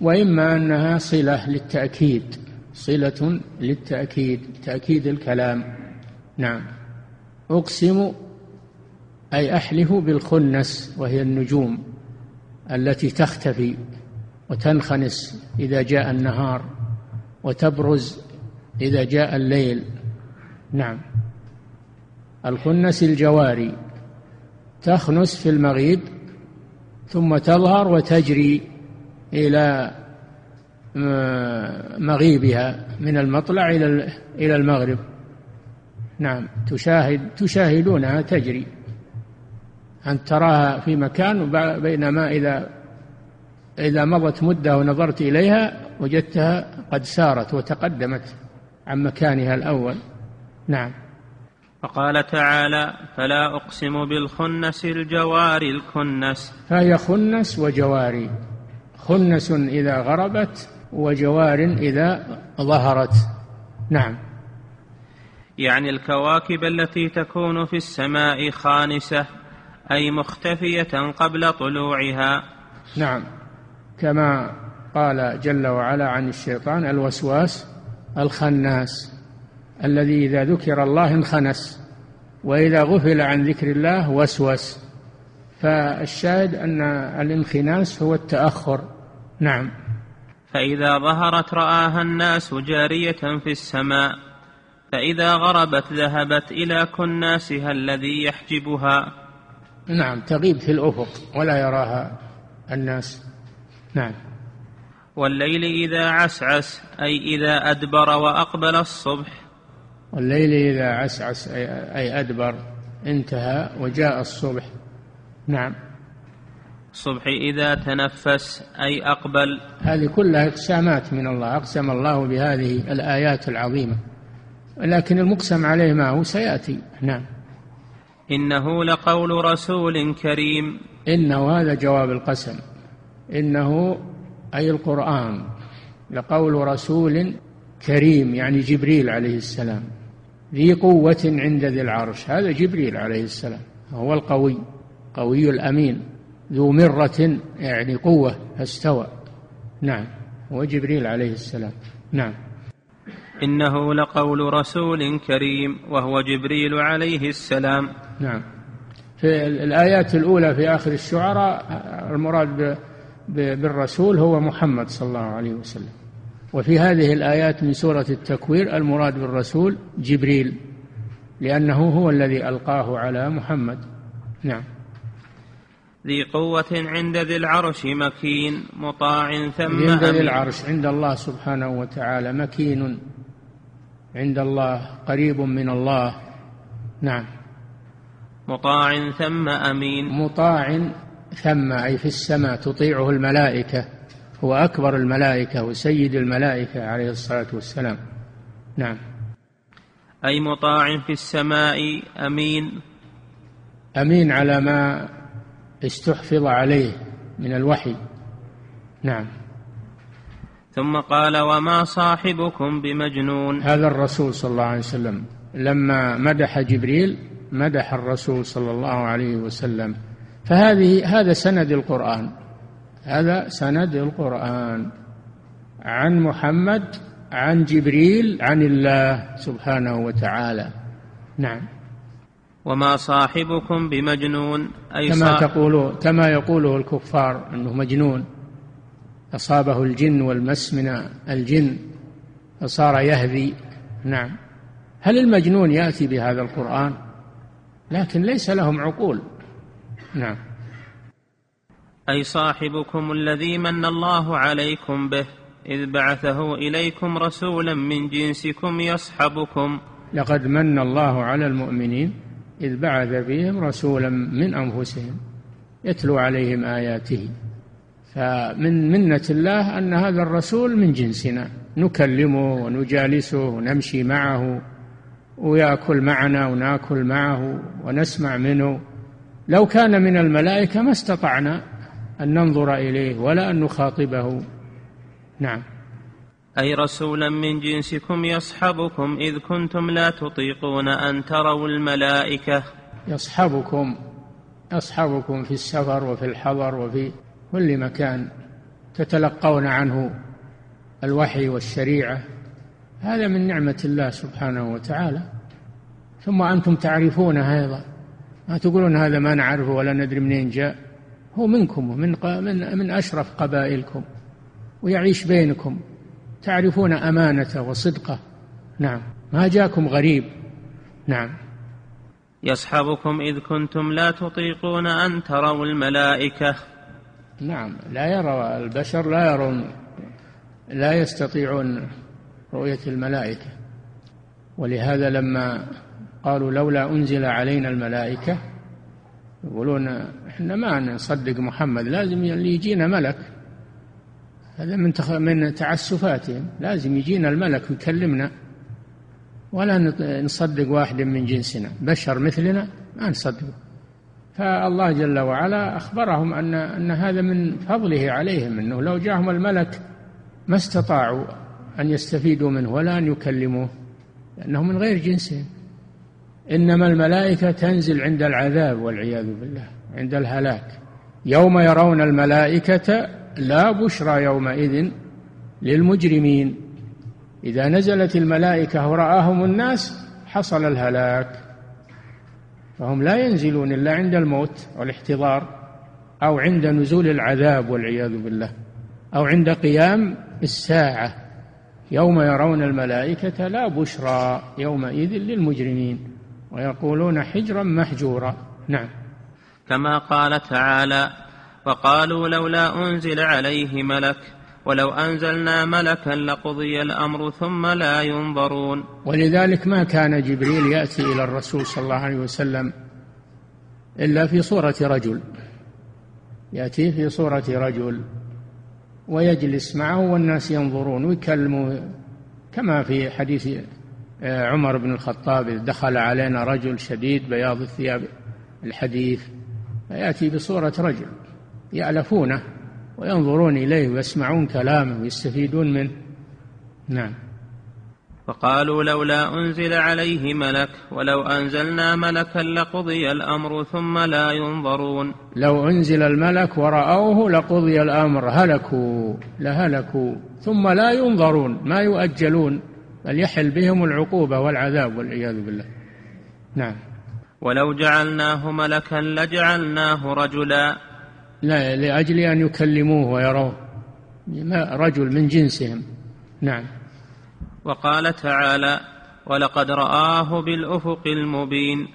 وإما أنها صلة للتأكيد. صلة للتأكيد تأكيد الكلام. نعم. أقسم أي أحلف بالخنس وهي النجوم التي تختفي وتنخنس إذا جاء النهار وتبرز إذا جاء الليل. نعم. الخنس الجواري تخنس في المغيب ثم تظهر وتجري إلى مغيبها من المطلع إلى إلى المغرب. نعم. تشاهد تشاهدونها تجري. أن تراها في مكان بينما إذا إذا مضت مدة ونظرت إليها وجدتها قد سارت وتقدمت عن مكانها الأول. نعم. وقال تعالى فلا أقسم بالخنس الجوار الكنس. فهي خنس وجواري. خنس إذا غربت وجوار إذا ظهرت. نعم. يعني الكواكب التي تكون في السماء خانسة أي مختفية قبل طلوعها. نعم. كما قال جل وعلا عن الشيطان الوسواس الخناس. الذي إذا ذكر الله انخنس وإذا غفل عن ذكر الله وسوس. فالشاهد أن الانخناس هو التأخر. نعم. فإذا ظهرت رآها الناس جارية في السماء فإذا غربت ذهبت إلى كناسها الذي يحجبها. نعم تغيب في الأفق ولا يراها الناس. نعم. والليل إذا عسعس أي إذا أدبر وأقبل الصبح. والليل إذا عسعس أي أدبر انتهى وجاء الصبح. نعم. الصبح إذا تنفس أي أقبل. هذه كلها إقسامات من الله أقسم الله بهذه الآيات العظيمة. لكن المقسم عليه ما هو سيأتي. نعم. إنه لقول رسول كريم. إنه هذا جواب القسم. إنه أي القرآن لقول رسول كريم يعني جبريل عليه السلام. ذي قوة عند ذي العرش. هذا جبريل عليه السلام. هو القوي قوي الأمين. ذو مرة يعني قوة فاستوى نعم. هو جبريل عليه السلام. نعم. إنه لقول رسول كريم وهو جبريل عليه السلام. نعم. في الآيات الأولى في آخر الشعراء المراد بالرسول هو محمد صلى الله عليه وسلم. وفي هذه الآيات من سورة التكوير المراد بالرسول جبريل لأنه هو الذي ألقاه على محمد. نعم. ذي قوة عند ذي العرش مكين مطاع ثم عند ذي العرش عند الله سبحانه وتعالى مكين. عند الله قريب من الله. نعم. مطاع ثم أمين. مطاع ثم أي في السماء تطيعه الملائكة هو أكبر الملائكة وسيد الملائكة عليه الصلاة والسلام. نعم. أي مطاع في السماء أمين. أمين على ما استحفظ عليه من الوحي. نعم. ثم قال وما صاحبكم بمجنون. هذا الرسول صلى الله عليه وسلم. لما مدح جبريل مدح الرسول صلى الله عليه وسلم. فهذه هذا سند القرآن. هذا سند القرآن. عن محمد عن جبريل عن الله سبحانه وتعالى. نعم. وما صاحبكم بمجنون أي كما تقول كما يقوله الكفار أنه مجنون. أصابه الجن والمس من الجن فصار يهذي. نعم. هل المجنون يأتي بهذا القرآن؟ لكن ليس لهم عقول. نعم. أي صاحبكم الذي من الله عليكم به إذ بعثه إليكم رسولا من جنسكم يصحبكم. لقد من الله على المؤمنين. إذ بعث فيهم رسولا من أنفسهم يتلو عليهم آياته. فمن منة الله أن هذا الرسول من جنسنا. نكلمه ونجالسه ونمشي معه ويأكل معنا ونأكل معه ونسمع منه. لو كان من الملائكة ما استطعنا أن ننظر إليه ولا أن نخاطبه. نعم. أي رسولا من جنسكم يصحبكم إذ كنتم لا تطيقون أن تروا الملائكة. يصحبكم يصحبكم في السفر وفي الحضر وفي كل مكان تتلقون عنه الوحي والشريعة. هذا من نعمة الله سبحانه وتعالى. ثم أنتم تعرفونه أيضا. ما تقولون هذا ما نعرفه ولا ندري منين جاء. هو منكم ومن من من أشرف قبائلكم ويعيش بينكم. تعرفون أمانته وصدقة. نعم. ما جاكم غريب. نعم. يصحبكم إذ كنتم لا تطيقون أن تروا الملائكة. نعم. لا يرى البشر لا يرون لا يستطيعون رؤية الملائكة. ولهذا لما قالوا لولا أنزل علينا الملائكة يقولون إحنا ما نصدق محمد لازم اللي يجينا ملك. هذا من من تعسفاتهم. لازم يجينا الملك ويكلمنا. ولا نصدق واحد من جنسنا. بشر مثلنا ما نصدقه. فالله جل وعلا أخبرهم أن أن هذا من فضله عليهم أنه لو جاءهم الملك ما استطاعوا أن يستفيدوا منه ولا أن يكلموه لأنه من غير جنسهم. إنما الملائكة تنزل عند العذاب والعياذ بالله عند الهلاك. يوم يرون الملائكة لا بشرى يومئذ للمجرمين. إذا نزلت الملائكة ورآهم الناس حصل الهلاك. فهم لا ينزلون إلا عند الموت والاحتضار أو عند نزول العذاب والعياذ بالله أو عند قيام الساعة. يوم يرون الملائكة لا بشرى يومئذ للمجرمين ويقولون حجرا محجورا نعم. كما قال تعالى وقالوا لولا أنزل عليه ملك ولو أنزلنا ملكا لقضي الأمر ثم لا ينظرون. ولذلك ما كان جبريل يأتي إلى الرسول صلى الله عليه وسلم إلا في صورة رجل. يأتي في صورة رجل ويجلس معه والناس ينظرون ويكلموا كما في حديث آه، عمر بن الخطاب إذ دخل علينا رجل شديد بياض الثياب الحديث فيأتي بصورة رجل. يألفونه وينظرون إليه ويسمعون كلامه ويستفيدون منه. نعم. فقالوا لولا أنزل عليه ملك ولو أنزلنا ملكا لقضي الأمر ثم لا ينظرون. لو أنزل الملك ورأوه لقضي الأمر هلكوا لهلكوا ثم لا ينظرون ما يؤجلون بل يحل بهم العقوبة والعذاب والعياذ بالله. نعم. ولو جعلناه ملكا لجعلناه رجلا. لا لأجل أن يكلموه ويروه رجل من جنسهم. نعم. وقال تعالى ولقد رآه بالأفق المبين.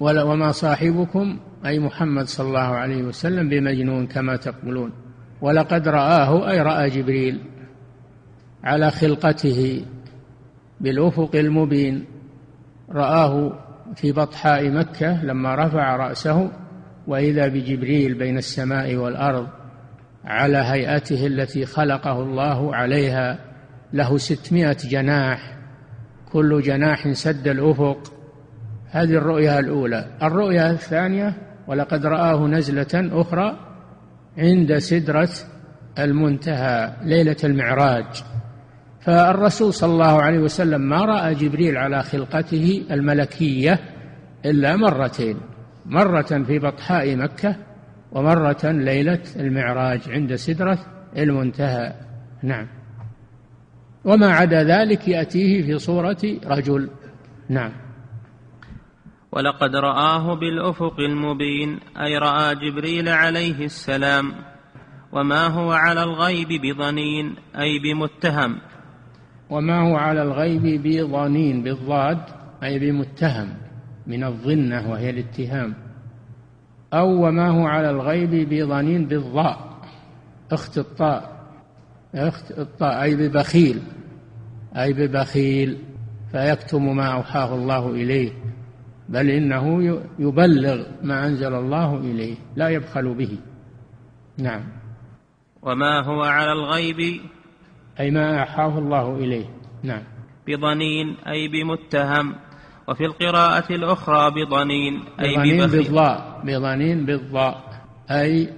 وما صاحبكم أي محمد صلى الله عليه وسلم بمجنون كما تقولون. ولقد رآه أي رأى جبريل على خلقته بالأفق المبين. رآه في بطحاء مكة لما رفع رأسه. وإذا بجبريل بين السماء والأرض على هيئته التي خلقه الله عليها له ستمائة جناح كل جناح سد الأفق. هذه الرؤيا الأولى. الرؤيا الثانية ولقد رآه نزلة أخرى عند سدرة المنتهى ليلة المعراج. فالرسول صلى الله عليه وسلم ما رأى جبريل على خلقته الملكية إلا مرتين. مرة في بطحاء مكة ومرة ليلة المعراج عند سدرة المنتهى. نعم. وما عدا ذلك يأتيه في صورة رجل. نعم. ولقد رآه بالأفق المبين أي رأى جبريل عليه السلام. وما هو على الغيب بضنين أي بمتهم. وما هو على الغيب بضنين بالضاد أي بمتهم. من الظنة وهي الاتهام. أو وما هو على الغيب بضنين بالضاء أخت الطاء أخت الطاء أي ببخيل أي ببخيل فيكتم ما أوحاه الله إليه. بل إنه يبلغ ما أنزل الله إليه لا يبخل به. نعم. وما هو على الغيب؟ أي ما أحاه الله إليه. نعم. بضنين أي بمتهم. وفي القراءة الأخرى بضنين أي بضنين بالضاء بضنين بالضاء أي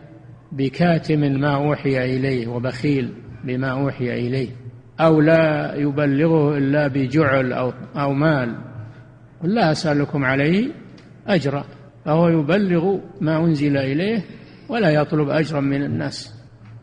بكاتم ما أوحي إليه وبخيل بما أوحي إليه أو لا يبلغه إلا بجعل أو أو مال. قل لا أسألكم عليه أجرا فهو يبلغ ما أنزل إليه ولا يطلب أجرا من الناس.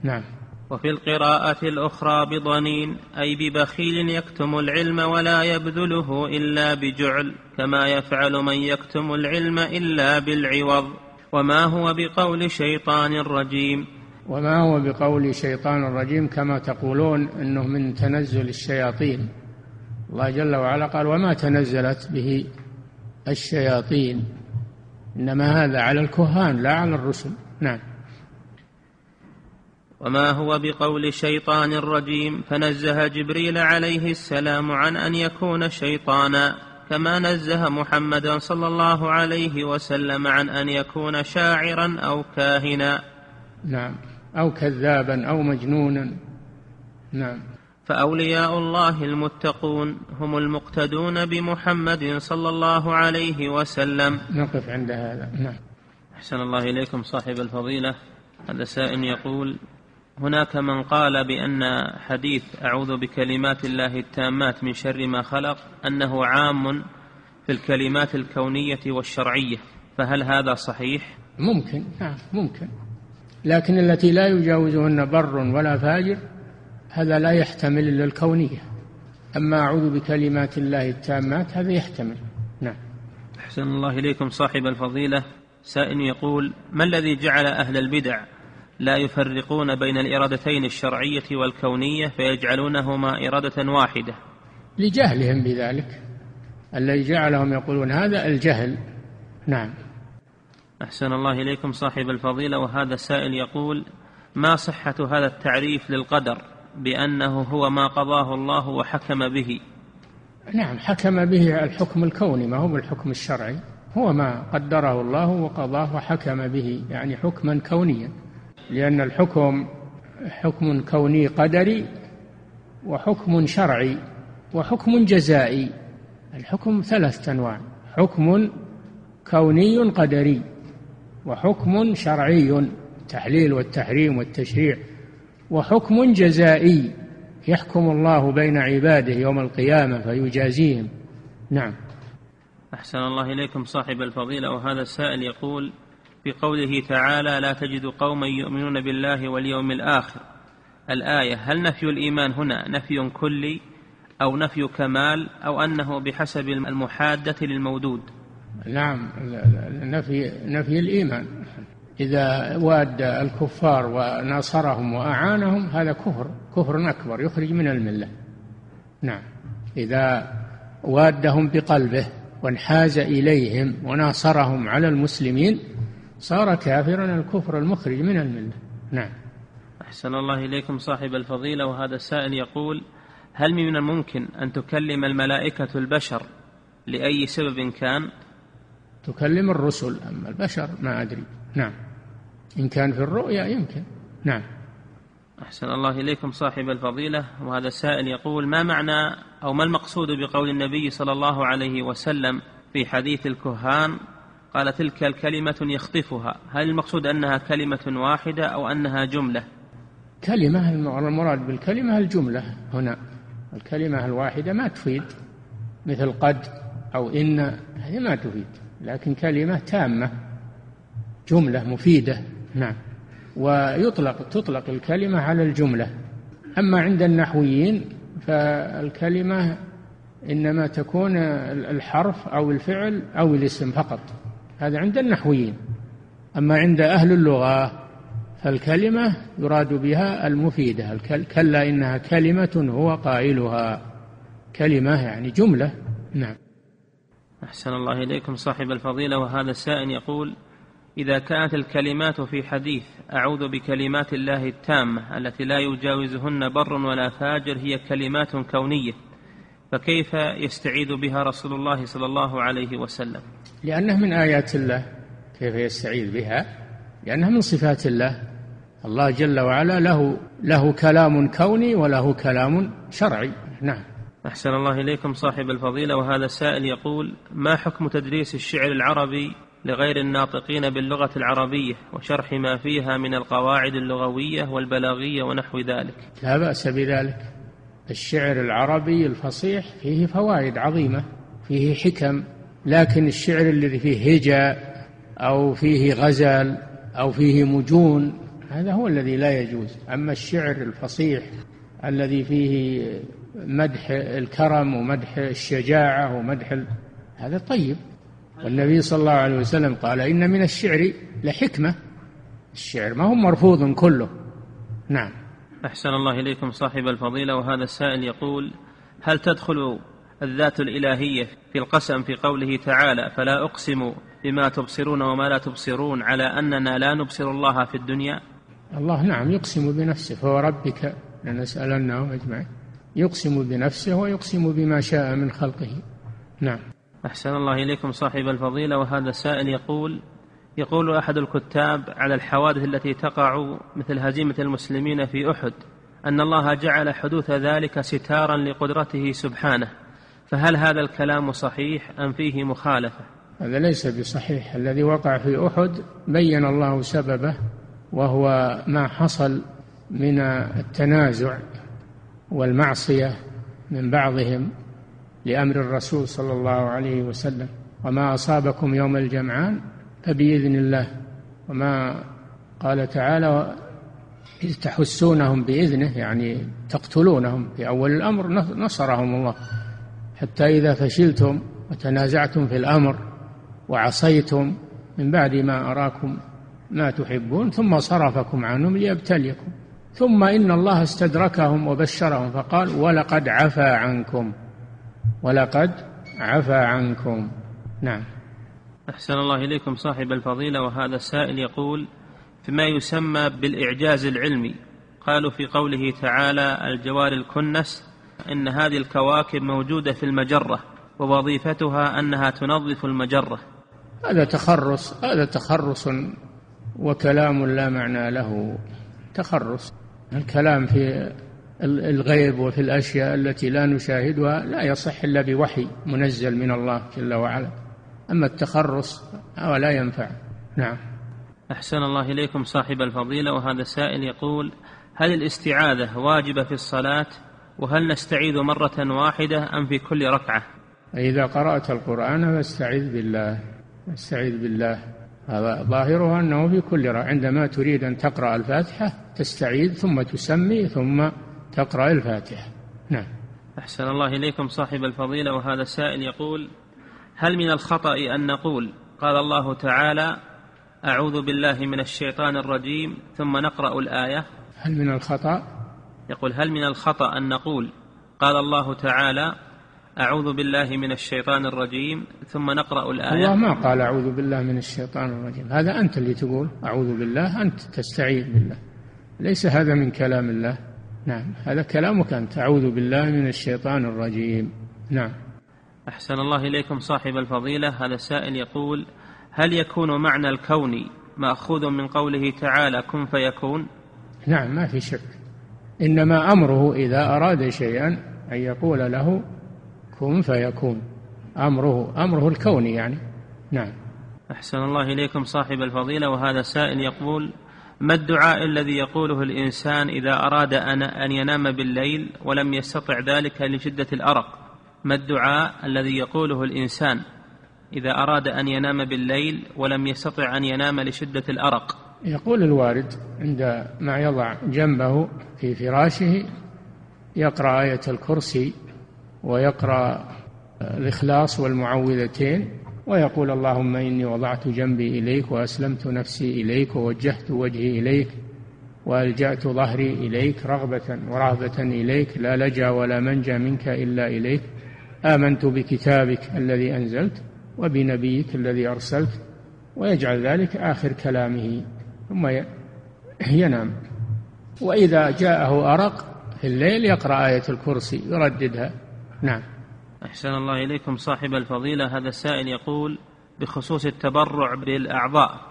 نعم. وفي القراءة الأخرى بضنين أي ببخيل يكتم العلم ولا يبذله إلا بجعل كما يفعل من يكتم العلم إلا بالعوض. وما هو بقول شيطان رجيم؟ وما هو بقول شيطان رجيم؟ كما تقولون إنه من تنزل الشياطين. الله جل وعلا قال وما تنزلت به الشياطين؟ إنما هذا على الكهان لا على الرسل. نعم. وما هو بقول شيطان رجيم فنزه جبريل عليه السلام عن أن يكون شيطانا كما نزه محمدا صلى الله عليه وسلم عن أن يكون شاعرا أو كاهنا. نعم. أو كذابا أو مجنونا. نعم. فأولياء الله المتقون هم المقتدون بمحمد صلى الله عليه وسلم. نقف عند هذا. نعم. أحسن الله إليكم صاحب الفضيلة. هذا سائل يقول هناك من قال بأن حديث أعوذ بكلمات الله التامات من شر ما خلق أنه عام في الكلمات الكونية والشرعية فهل هذا صحيح؟ ممكن نعم. ممكن. لكن التي لا يجاوزهن بر ولا فاجر هذا لا يحتمل إلا الكونية أما أعوذ بكلمات الله التامات هذا يحتمل. نعم. أحسن الله إليكم صاحب الفضيلة. سائل يقول ما الذي جعل أهل البدع لا يفرقون بين الإرادتين الشرعية والكونية فيجعلونهما إرادة واحدة. لجهلهم بذلك. الذي جعلهم يقولون هذا الجهل. نعم. أحسن الله إليكم صاحب الفضيلة. وهذا سائل يقول ما صحة هذا التعريف للقدر بأنه هو ما قضاه الله وحكم به؟ نعم حكم به الحكم الكوني ما هو الحكم الشرعي. هو ما قدره الله وقضاه وحكم به يعني حكما كونيا. لأن الحكم حكم كوني قدري وحكم شرعي وحكم جزائي. الحكم ثلاثة أنواع. حكم كوني قدري وحكم شرعي التحليل والتحريم والتشريع. وحكم جزائي يحكم الله بين عباده يوم القيامة فيجازيهم. نعم. أحسن الله إليكم صاحب الفضيلة وهذا السائل يقول في قوله تعالى لا تجد قوما يؤمنون بالله واليوم الآخر. الآية هل نفي الإيمان هنا نفي كلي أو نفي كمال أو أنه بحسب المحادة للمودود؟ نعم نفي نفي الإيمان. إذا واد الكفار وناصرهم وأعانهم هذا كفر كفر أكبر يخرج من الملة. نعم. إذا وادهم بقلبه وانحاز إليهم وناصرهم على المسلمين صار كافرا الكفر المخرج من الملة. نعم. أحسن الله إليكم صاحب الفضيلة وهذا السائل يقول هل من الممكن أن تكلم الملائكة البشر لأي سبب كان؟ تكلم الرسل أما البشر ما أدري. نعم. إن كان في الرؤيا يمكن. نعم. أحسن الله إليكم صاحب الفضيلة وهذا السائل يقول ما معنى أو ما المقصود بقول النبي صلى الله عليه وسلم في حديث الكهان؟ قال تلك الكلمة يخطفها. هل المقصود أنها كلمة واحدة أو أنها جملة؟ كلمة المراد بالكلمة الجملة هنا. الكلمة الواحدة ما تفيد مثل قد أو إن هذه ما تفيد لكن كلمة تامة جملة مفيدة. نعم. ويطلق تطلق الكلمة على الجملة. أما عند النحويين فالكلمة إنما تكون الحرف أو الفعل أو الاسم فقط. هذا عند النحويين. أما عند أهل اللغة فالكلمة يراد بها المفيدة. كلا إنها كلمة هو قائلها. كلمة يعني جملة. نعم. أحسن الله إليكم صاحب الفضيلة. وهذا السائل يقول إذا كانت الكلمات في حديث أعوذ بكلمات الله التامة التي لا يجاوزهن بر ولا فاجر هي كلمات كونية فكيف يستعيذ بها رسول الله صلى الله عليه وسلم؟ لأنه من آيات الله كيف يستعيذ بها؟ لأنها من صفات الله. الله جل وعلا له له كلام كوني وله كلام شرعي. نعم. أحسن الله إليكم صاحب الفضيلة. وهذا السائل يقول ما حكم تدريس الشعر العربي لغير الناطقين باللغة العربية وشرح ما فيها من القواعد اللغوية والبلاغية ونحو ذلك؟ لا بأس بذلك. الشعر العربي الفصيح فيه فوائد عظيمة فيه حكم لكن الشعر الذي فيه هجاء أو فيه غزل أو فيه مجون هذا هو الذي لا يجوز. أما الشعر الفصيح الذي فيه مدح الكرم ومدح الشجاعة ومدح هذا طيب. والنبي صلى الله عليه وسلم قال إن من الشعر لحكمة. الشعر ما هو مرفوض كله. نعم. أحسن الله إليكم صاحب الفضيلة. وهذا السائل يقول هل تدخل الذات الإلهية في القسم في قوله تعالى فلا أقسم بما تبصرون وما لا تبصرون على أننا لا نبصر الله في الدنيا الله نعم يقسم بنفسه فهو ربك لنسألنهم أجمعين. يقسم بنفسه ويقسم بما شاء من خلقه. نعم. أحسن الله إليكم صاحب الفضيلة. وهذا السائل يقول يقول أحد الكتاب على الحوادث التي تقع مثل هزيمة المسلمين في أحد أن الله جعل حدوث ذلك ستارا لقدرته سبحانه. فهل هذا الكلام صحيح أم فيه مخالفة؟ هذا ليس بصحيح. الذي وقع في أحد بين الله سببه وهو ما حصل من التنازع والمعصية من بعضهم لأمر الرسول صلى الله عليه وسلم. وما أصابكم يوم الجمعان فبإذن الله. وما قال تعالى إذ تحسونهم بإذنه يعني تقتلونهم في أول الأمر نصرهم الله. حتى إذا فشلتم وتنازعتم في الأمر وعصيتم من بعد ما أراكم ما تحبون ثم صرفكم عنهم ليبتليكم. ثم إن الله استدركهم وبشرهم فقال ولقد عفا عنكم ولقد عفا عنكم. نعم. أحسن الله إليكم صاحب الفضيلة وهذا السائل يقول فيما يسمى بالإعجاز العلمي قالوا في قوله تعالى الجوار الكنس إن هذه الكواكب موجودة في المجرة ووظيفتها أنها تنظف المجرة. هذا تخرص هذا تخرص وكلام لا معنى له. تخرص الكلام في الغيب وفي الأشياء التي لا نشاهدها لا يصح إلا بوحي منزل من الله جل وعلا. أما التخرص لا ينفع. نعم. أحسن الله إليكم صاحب الفضيلة وهذا السائل يقول هل الاستعاذة واجبة في الصلاة؟ وهل نستعيذ مرة واحدة أم في كل ركعة؟ إذا قرأت القرآن فاستعذ بالله استعذ بالله. هذا ظاهره أنه في كل ركعة. عندما تريد أن تقرأ الفاتحة تستعيذ ثم تسمي ثم تقرأ الفاتحة. نعم. أحسن الله إليكم صاحب الفضيلة. وهذا السائل يقول هل من الخطأ أن نقول قال الله تعالى أعوذ بالله من الشيطان الرجيم ثم نقرأ الآية؟ هل من الخطأ؟ يقول هل من الخطأ أن نقول قال الله تعالى أعوذ بالله من الشيطان الرجيم ثم نقرأ الآية؟ الله ما قال أعوذ بالله من الشيطان الرجيم. هذا أنت اللي تقول أعوذ بالله أنت تستعيذ بالله. ليس هذا من كلام الله. نعم هذا كلامك أنت. أعوذ بالله من الشيطان الرجيم. نعم. أحسن الله إليكم صاحب الفضيلة. هذا السائل يقول هل يكون معنى الكون مأخوذ من قوله تعالى كن فيكون؟ نعم ما في شك. إنما أمره إذا أراد شيئا أن يقول له كن فيكون. أمره أمره الكوني يعني. نعم. أحسن الله إليكم صاحب الفضيلة وهذا السائل يقول ما الدعاء الذي يقوله الإنسان إذا أراد أن ينام بالليل ولم يستطع ذلك لشدة الأرق؟ ما الدعاء الذي يقوله الإنسان إذا أراد أن ينام بالليل ولم يستطع أن ينام لشدة الأرق؟ يقول الوارد عند ما يضع جنبه في فراشه يقرأ آية الكرسي ويقرأ الإخلاص والمعوذتين ويقول اللهم إني وضعت جنبي إليك وأسلمت نفسي إليك ووجهت وجهي إليك وألجأت ظهري إليك رغبة ورهبة إليك لا لجأ ولا منجأ منك إلا إليك. آمنت بكتابك الذي أنزلت وبنبيك الذي أرسلت ويجعل ذلك آخر كلامه. ثم ينام وإذا جاءه أرق في الليل يقرأ آية الكرسي يرددها. نعم. أحسن الله إليكم صاحب الفضيلة. هذا السائل يقول بخصوص التبرع بالأعضاء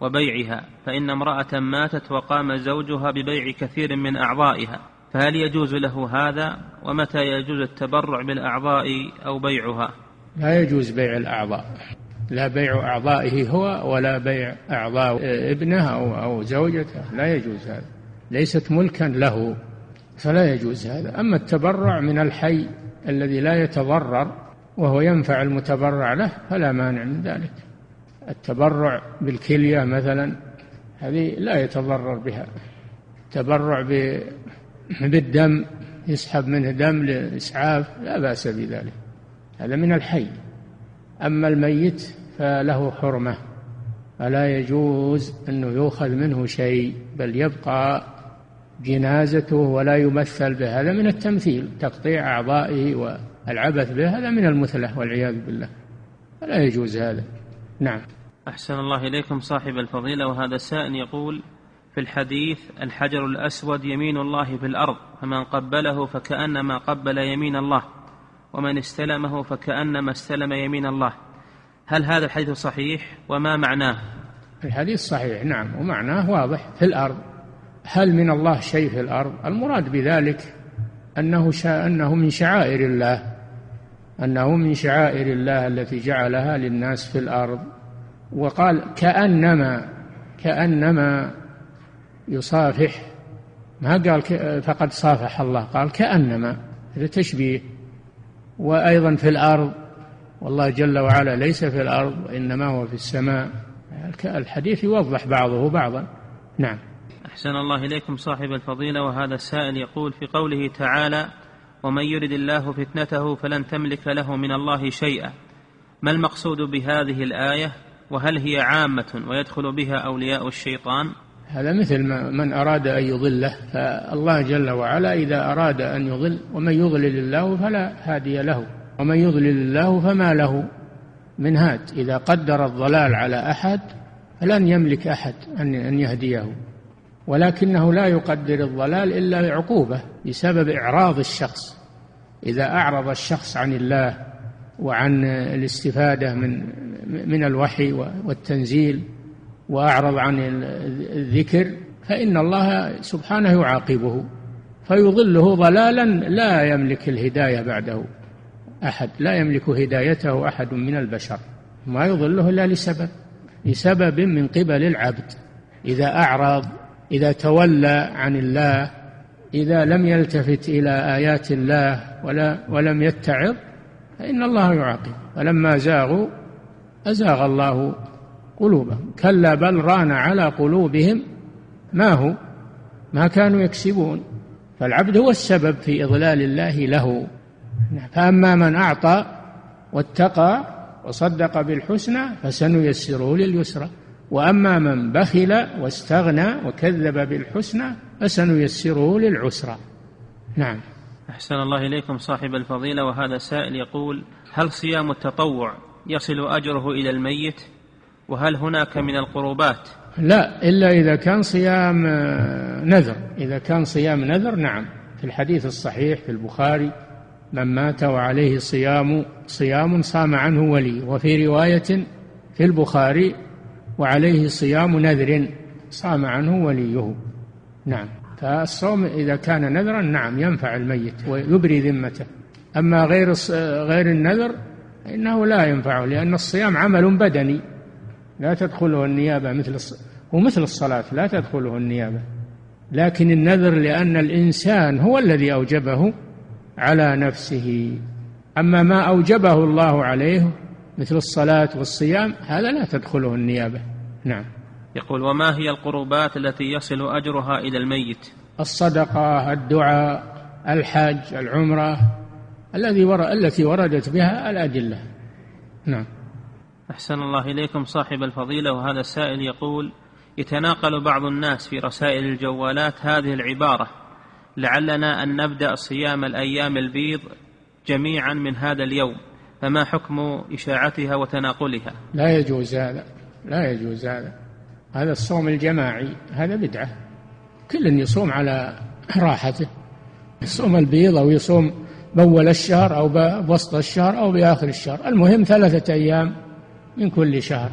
وبيعها فإن امرأة ماتت وقام زوجها ببيع كثير من أعضائها فهل يجوز له هذا؟ ومتى يجوز التبرع بالأعضاء أو بيعها؟ لا يجوز بيع الأعضاء. لا بيع أعضائه هو ولا بيع أعضاء ابنه أو, أو زوجته. لا يجوز هذا. ليست ملكا له فلا يجوز هذا. أما التبرع من الحي الذي لا يتضرر وهو ينفع المتبرع له فلا مانع من ذلك. التبرع بالكلية مثلا هذه لا يتضرر بها. التبرع بالدم يسحب منه دم لإسعاف لا بأس بذلك. هذا من الحي. أما الميت فله حرمة فلا يجوز أنه يؤخذ منه شيء بل يبقى جنازته ولا يمثل به. هذا من التمثيل تقطيع أعضائه والعبث به هذا من المثلة والعياذ بالله. فلا يجوز هذا. نعم. أحسن الله إليكم صاحب الفضيلة وهذا السائل يقول في الحديث الحجر الأسود يمين الله في الأرض فمن قبله فكأنما قبل يمين الله. ومن استلمه فكأنما استلم يمين الله. هل هذا الحديث صحيح؟ وما معناه؟ الحديث صحيح نعم ومعناه واضح. في الأرض. هل من الله شيء في الأرض؟ المراد بذلك أنه شاء أنه من شعائر الله. أنه من شعائر الله التي جعلها للناس في الأرض. وقال كأنما كأنما يصافح. ما قال فقد صافح الله قال كأنما. هذا تشبيه. وأيضا في الأرض والله جل وعلا ليس في الأرض وإنما هو في السماء. الحديث يوضح بعضه بعضا. نعم. أحسن الله إليكم صاحب الفضيلة وهذا السائل يقول في قوله تعالى ومن يرد الله فتنته فلن تملك له من الله شيئا. ما المقصود بهذه الآية؟ وهل هي عامة ويدخل بها أولياء الشيطان؟ هذا مثل ما من أراد أن يضله فالله جل وعلا إذا أراد أن يضل ومن يضلل الله فلا هادي له ومن يضلل الله فما له من هاد. إذا قدر الضلال على أحد فلن يملك أحد أن يهديه ولكنه لا يقدر الضلال إلا بعقوبة بسبب إعراض الشخص. إذا أعرض الشخص عن الله وعن الاستفادة من من الوحي والتنزيل وأعرض عن الذكر فإن الله سبحانه يعاقبه فيضله ضلالا لا يملك الهداية بعده أحد لا يملك هدايته أحد من البشر ما يضله إلا لسبب لسبب من قبل العبد. إذا أعرض إذا تولى عن الله إذا لم يلتفت إلى آيات الله ولا ولم يتعظ فإن الله يعاقب. فلما زاغوا أزاغ الله قلوبهم. كلا بل ران على قلوبهم. ما هو؟ ما كانوا يكسبون. فالعبد هو السبب في إضلال الله له. فأما من أعطى واتقى وصدق بالحسنى فسنيسره لليسرى. وأما من بخل واستغنى وكذب بالحسنى فسنيسره للعسرى. نعم. أحسن الله إليكم صاحب الفضيلة. وهذا سائل يقول هل صيام التطوع يصل أجره إلى الميت؟ وهل هناك من القربات؟ لا إلا إذا كان صيام آه، نذر. إذا كان صيام نذر نعم. في الحديث الصحيح في البخاري من مات وعليه صيام صيام صام عنه ولي. وفي رواية في البخاري وعليه صيام نذر صام عنه وليه. نعم. فالصوم إذا كان نذرا نعم ينفع الميت ويبري ذمته. أما غير غير النذر إنه لا ينفعه لأن الصيام عمل بدني. لا تدخله النيابة مثل هو مثل الصلاة لا تدخله النيابة. لكن النذر لأن الإنسان هو الذي أوجبه على نفسه. أما ما أوجبه الله عليه مثل الصلاة والصيام هذا لا تدخله النيابة. نعم. يقول وما هي القربات التي يصل أجرها إلى الميت؟ الصدقة الدعاء الحاج العمرة الذي التي وردت بها الأدلة. نعم. أحسن الله إليكم. صاحب الفضيلة وهذا السائل يقول يتناقل بعض الناس في رسائل الجوالات هذه العبارة لعلنا أن نبدأ صيام الأيام البيض جميعا من هذا اليوم فما حكم إشاعتها وتناقلها؟ لا يجوز هذا لا يجوز هذا. هذا الصوم الجماعي هذا بدعة. كل يصوم على راحته. يصوم البيض أو يصوم بول الشهر أو بوسط الشهر أو بآخر الشهر. المهم ثلاثة أيام من كل شهر.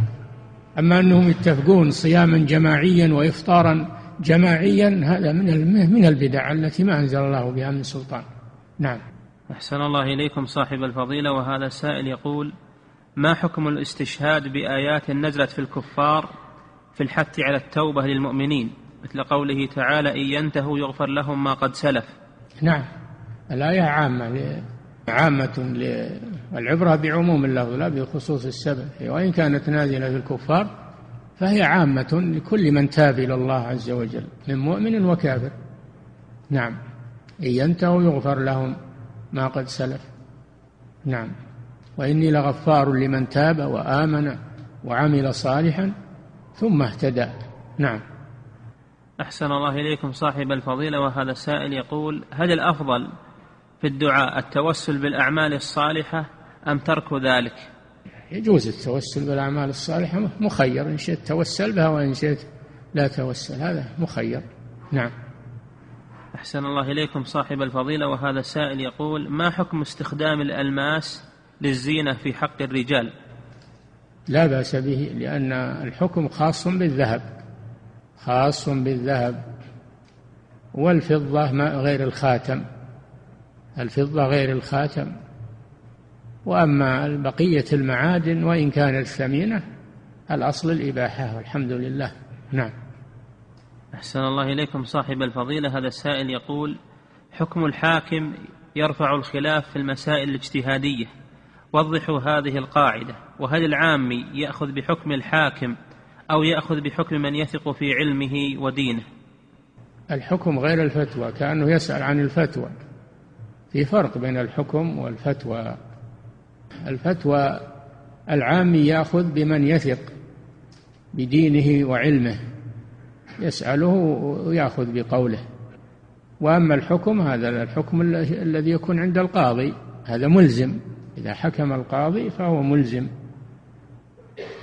أما أنهم يتفقون صياما جماعيا وإفطارا جماعيا هذا من من البدع التي ما أنزل الله بها من سلطان. نعم. أحسن الله إليكم صاحب الفضيلة وهذا السائل يقول ما حكم الاستشهاد بآيات نزلت في الكفار في الحث على التوبة للمؤمنين؟ مثل قوله تعالى إن ينتهوا يغفر لهم ما قد سلف. نعم. الآية عامة عامة والعبرة بعموم اللفظ لا بخصوص السبب. وإن كانت نازلة في الكفار فهي عامة لكل من تاب إلى الله عز وجل من مؤمن وكافر. نعم. إن ينتهوا يغفر لهم ما قد سلف. نعم. وإني لغفار لمن تاب وآمن وعمل صالحا ثم اهتدى. نعم. أحسن الله إليكم صاحب الفضيلة وهذا السائل يقول هل الأفضل في الدعاء التوسل بالأعمال الصالحة أم ترك ذلك؟ يجوز التوسل بالأعمال الصالحة مخير. إن شئت توسل بها وإن شئت لا توسل. هذا مخير. نعم. أحسن الله إليكم صاحب الفضيلة. وهذا السائل يقول ما حكم استخدام الألماس للزينة في حق الرجال؟ لا بأس به لأن الحكم خاص بالذهب. خاص بالذهب. والفضة غير الخاتم. الفضة غير الخاتم. وأما بقية المعادن وإن كانت ثمينة الأصل الإباحة والحمد لله. نعم. أحسن الله إليكم صاحب الفضيلة. هذا السائل يقول حكم الحاكم يرفع الخلاف في المسائل الاجتهادية. وضحوا هذه القاعدة. وهل العامي يأخذ بحكم الحاكم أو يأخذ بحكم من يثق في علمه ودينه؟ الحكم غير الفتوى كأنه يسأل عن الفتوى. في فرق بين الحكم والفتوى. الفتوى العام ياخذ بمن يثق بدينه وعلمه يسأله ويأخذ بقوله. وأما الحكم هذا الحكم الذي يكون عند القاضي هذا ملزم. إذا حكم القاضي فهو ملزم.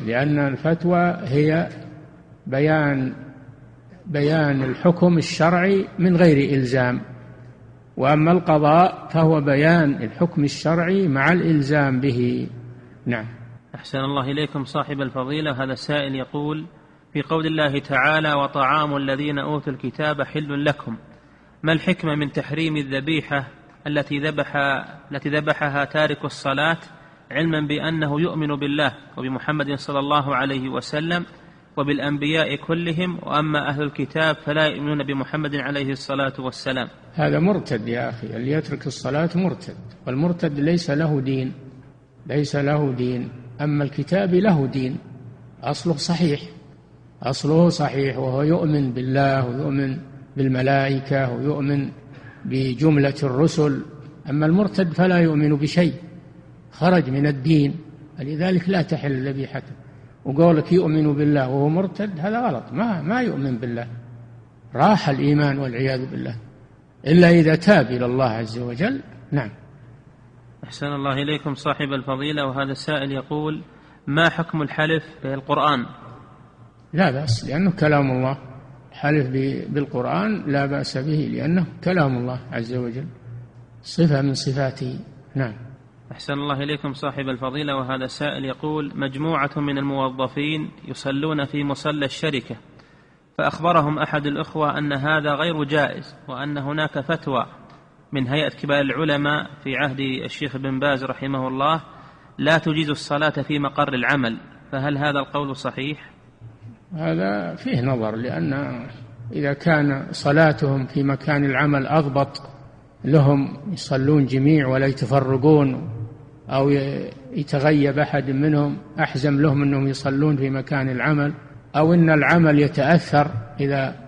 لأن الفتوى هي بيان بيان الحكم الشرعي من غير إلزام. وأما القضاء فهو بيان الحكم الشرعي مع الإلزام به. نعم. أحسن الله إليكم صاحب الفضيلة. هذا السائل يقول في قول الله تعالى وطعام الذين أوتوا الكتاب حل لكم. ما الحكمة من تحريم الذبيحة التي ذبح التي ذبحها تارك الصلاة علما بأنه يؤمن بالله وبمحمد صلى الله عليه وسلم؟ وبالأنبياء كلهم وأما أهل الكتاب فلا يؤمنون بمحمد عليه الصلاة والسلام. هذا مرتد يا أخي اللي يترك الصلاة مرتد والمرتد ليس له دين ليس له دين. أما الكتاب له دين أصله صحيح أصله صحيح وهو يؤمن بالله ويؤمن بالملائكة ويؤمن بجملة الرسل. أما المرتد فلا يؤمن بشيء خرج من الدين فلذلك لا تحل ذبيحته. وقولك يؤمن بالله وهو مرتد هذا غلط. ما ما يؤمن بالله. راح الإيمان والعياذ بالله. إلا إذا تاب إلى الله عز وجل. نعم. أحسن الله إليكم صاحب الفضيلة وهذا السائل يقول ما حكم الحلف بالقرآن؟ لا بأس لأنه كلام الله. حلف بالقرآن لا بأس به لأنه كلام الله عز وجل. صفة من صفاته. نعم. أحسن الله إليكم صاحب الفضيلة وهذا السائل يقول مجموعة من الموظفين يصلون في مصلى الشركة فأخبرهم أحد الأخوة أن هذا غير جائز وأن هناك فتوى من هيئة كبار العلماء في عهد الشيخ بن باز رحمه الله لا تجيز الصلاة في مقر العمل فهل هذا القول صحيح؟ هذا فيه نظر لأن إذا كان صلاتهم في مكان العمل أضبط لهم يصلون جميع ولا يتفرقون أو يتغيب أحد منهم أحزم لهم أنهم يصلون في مكان العمل أو أن العمل يتأثر إذا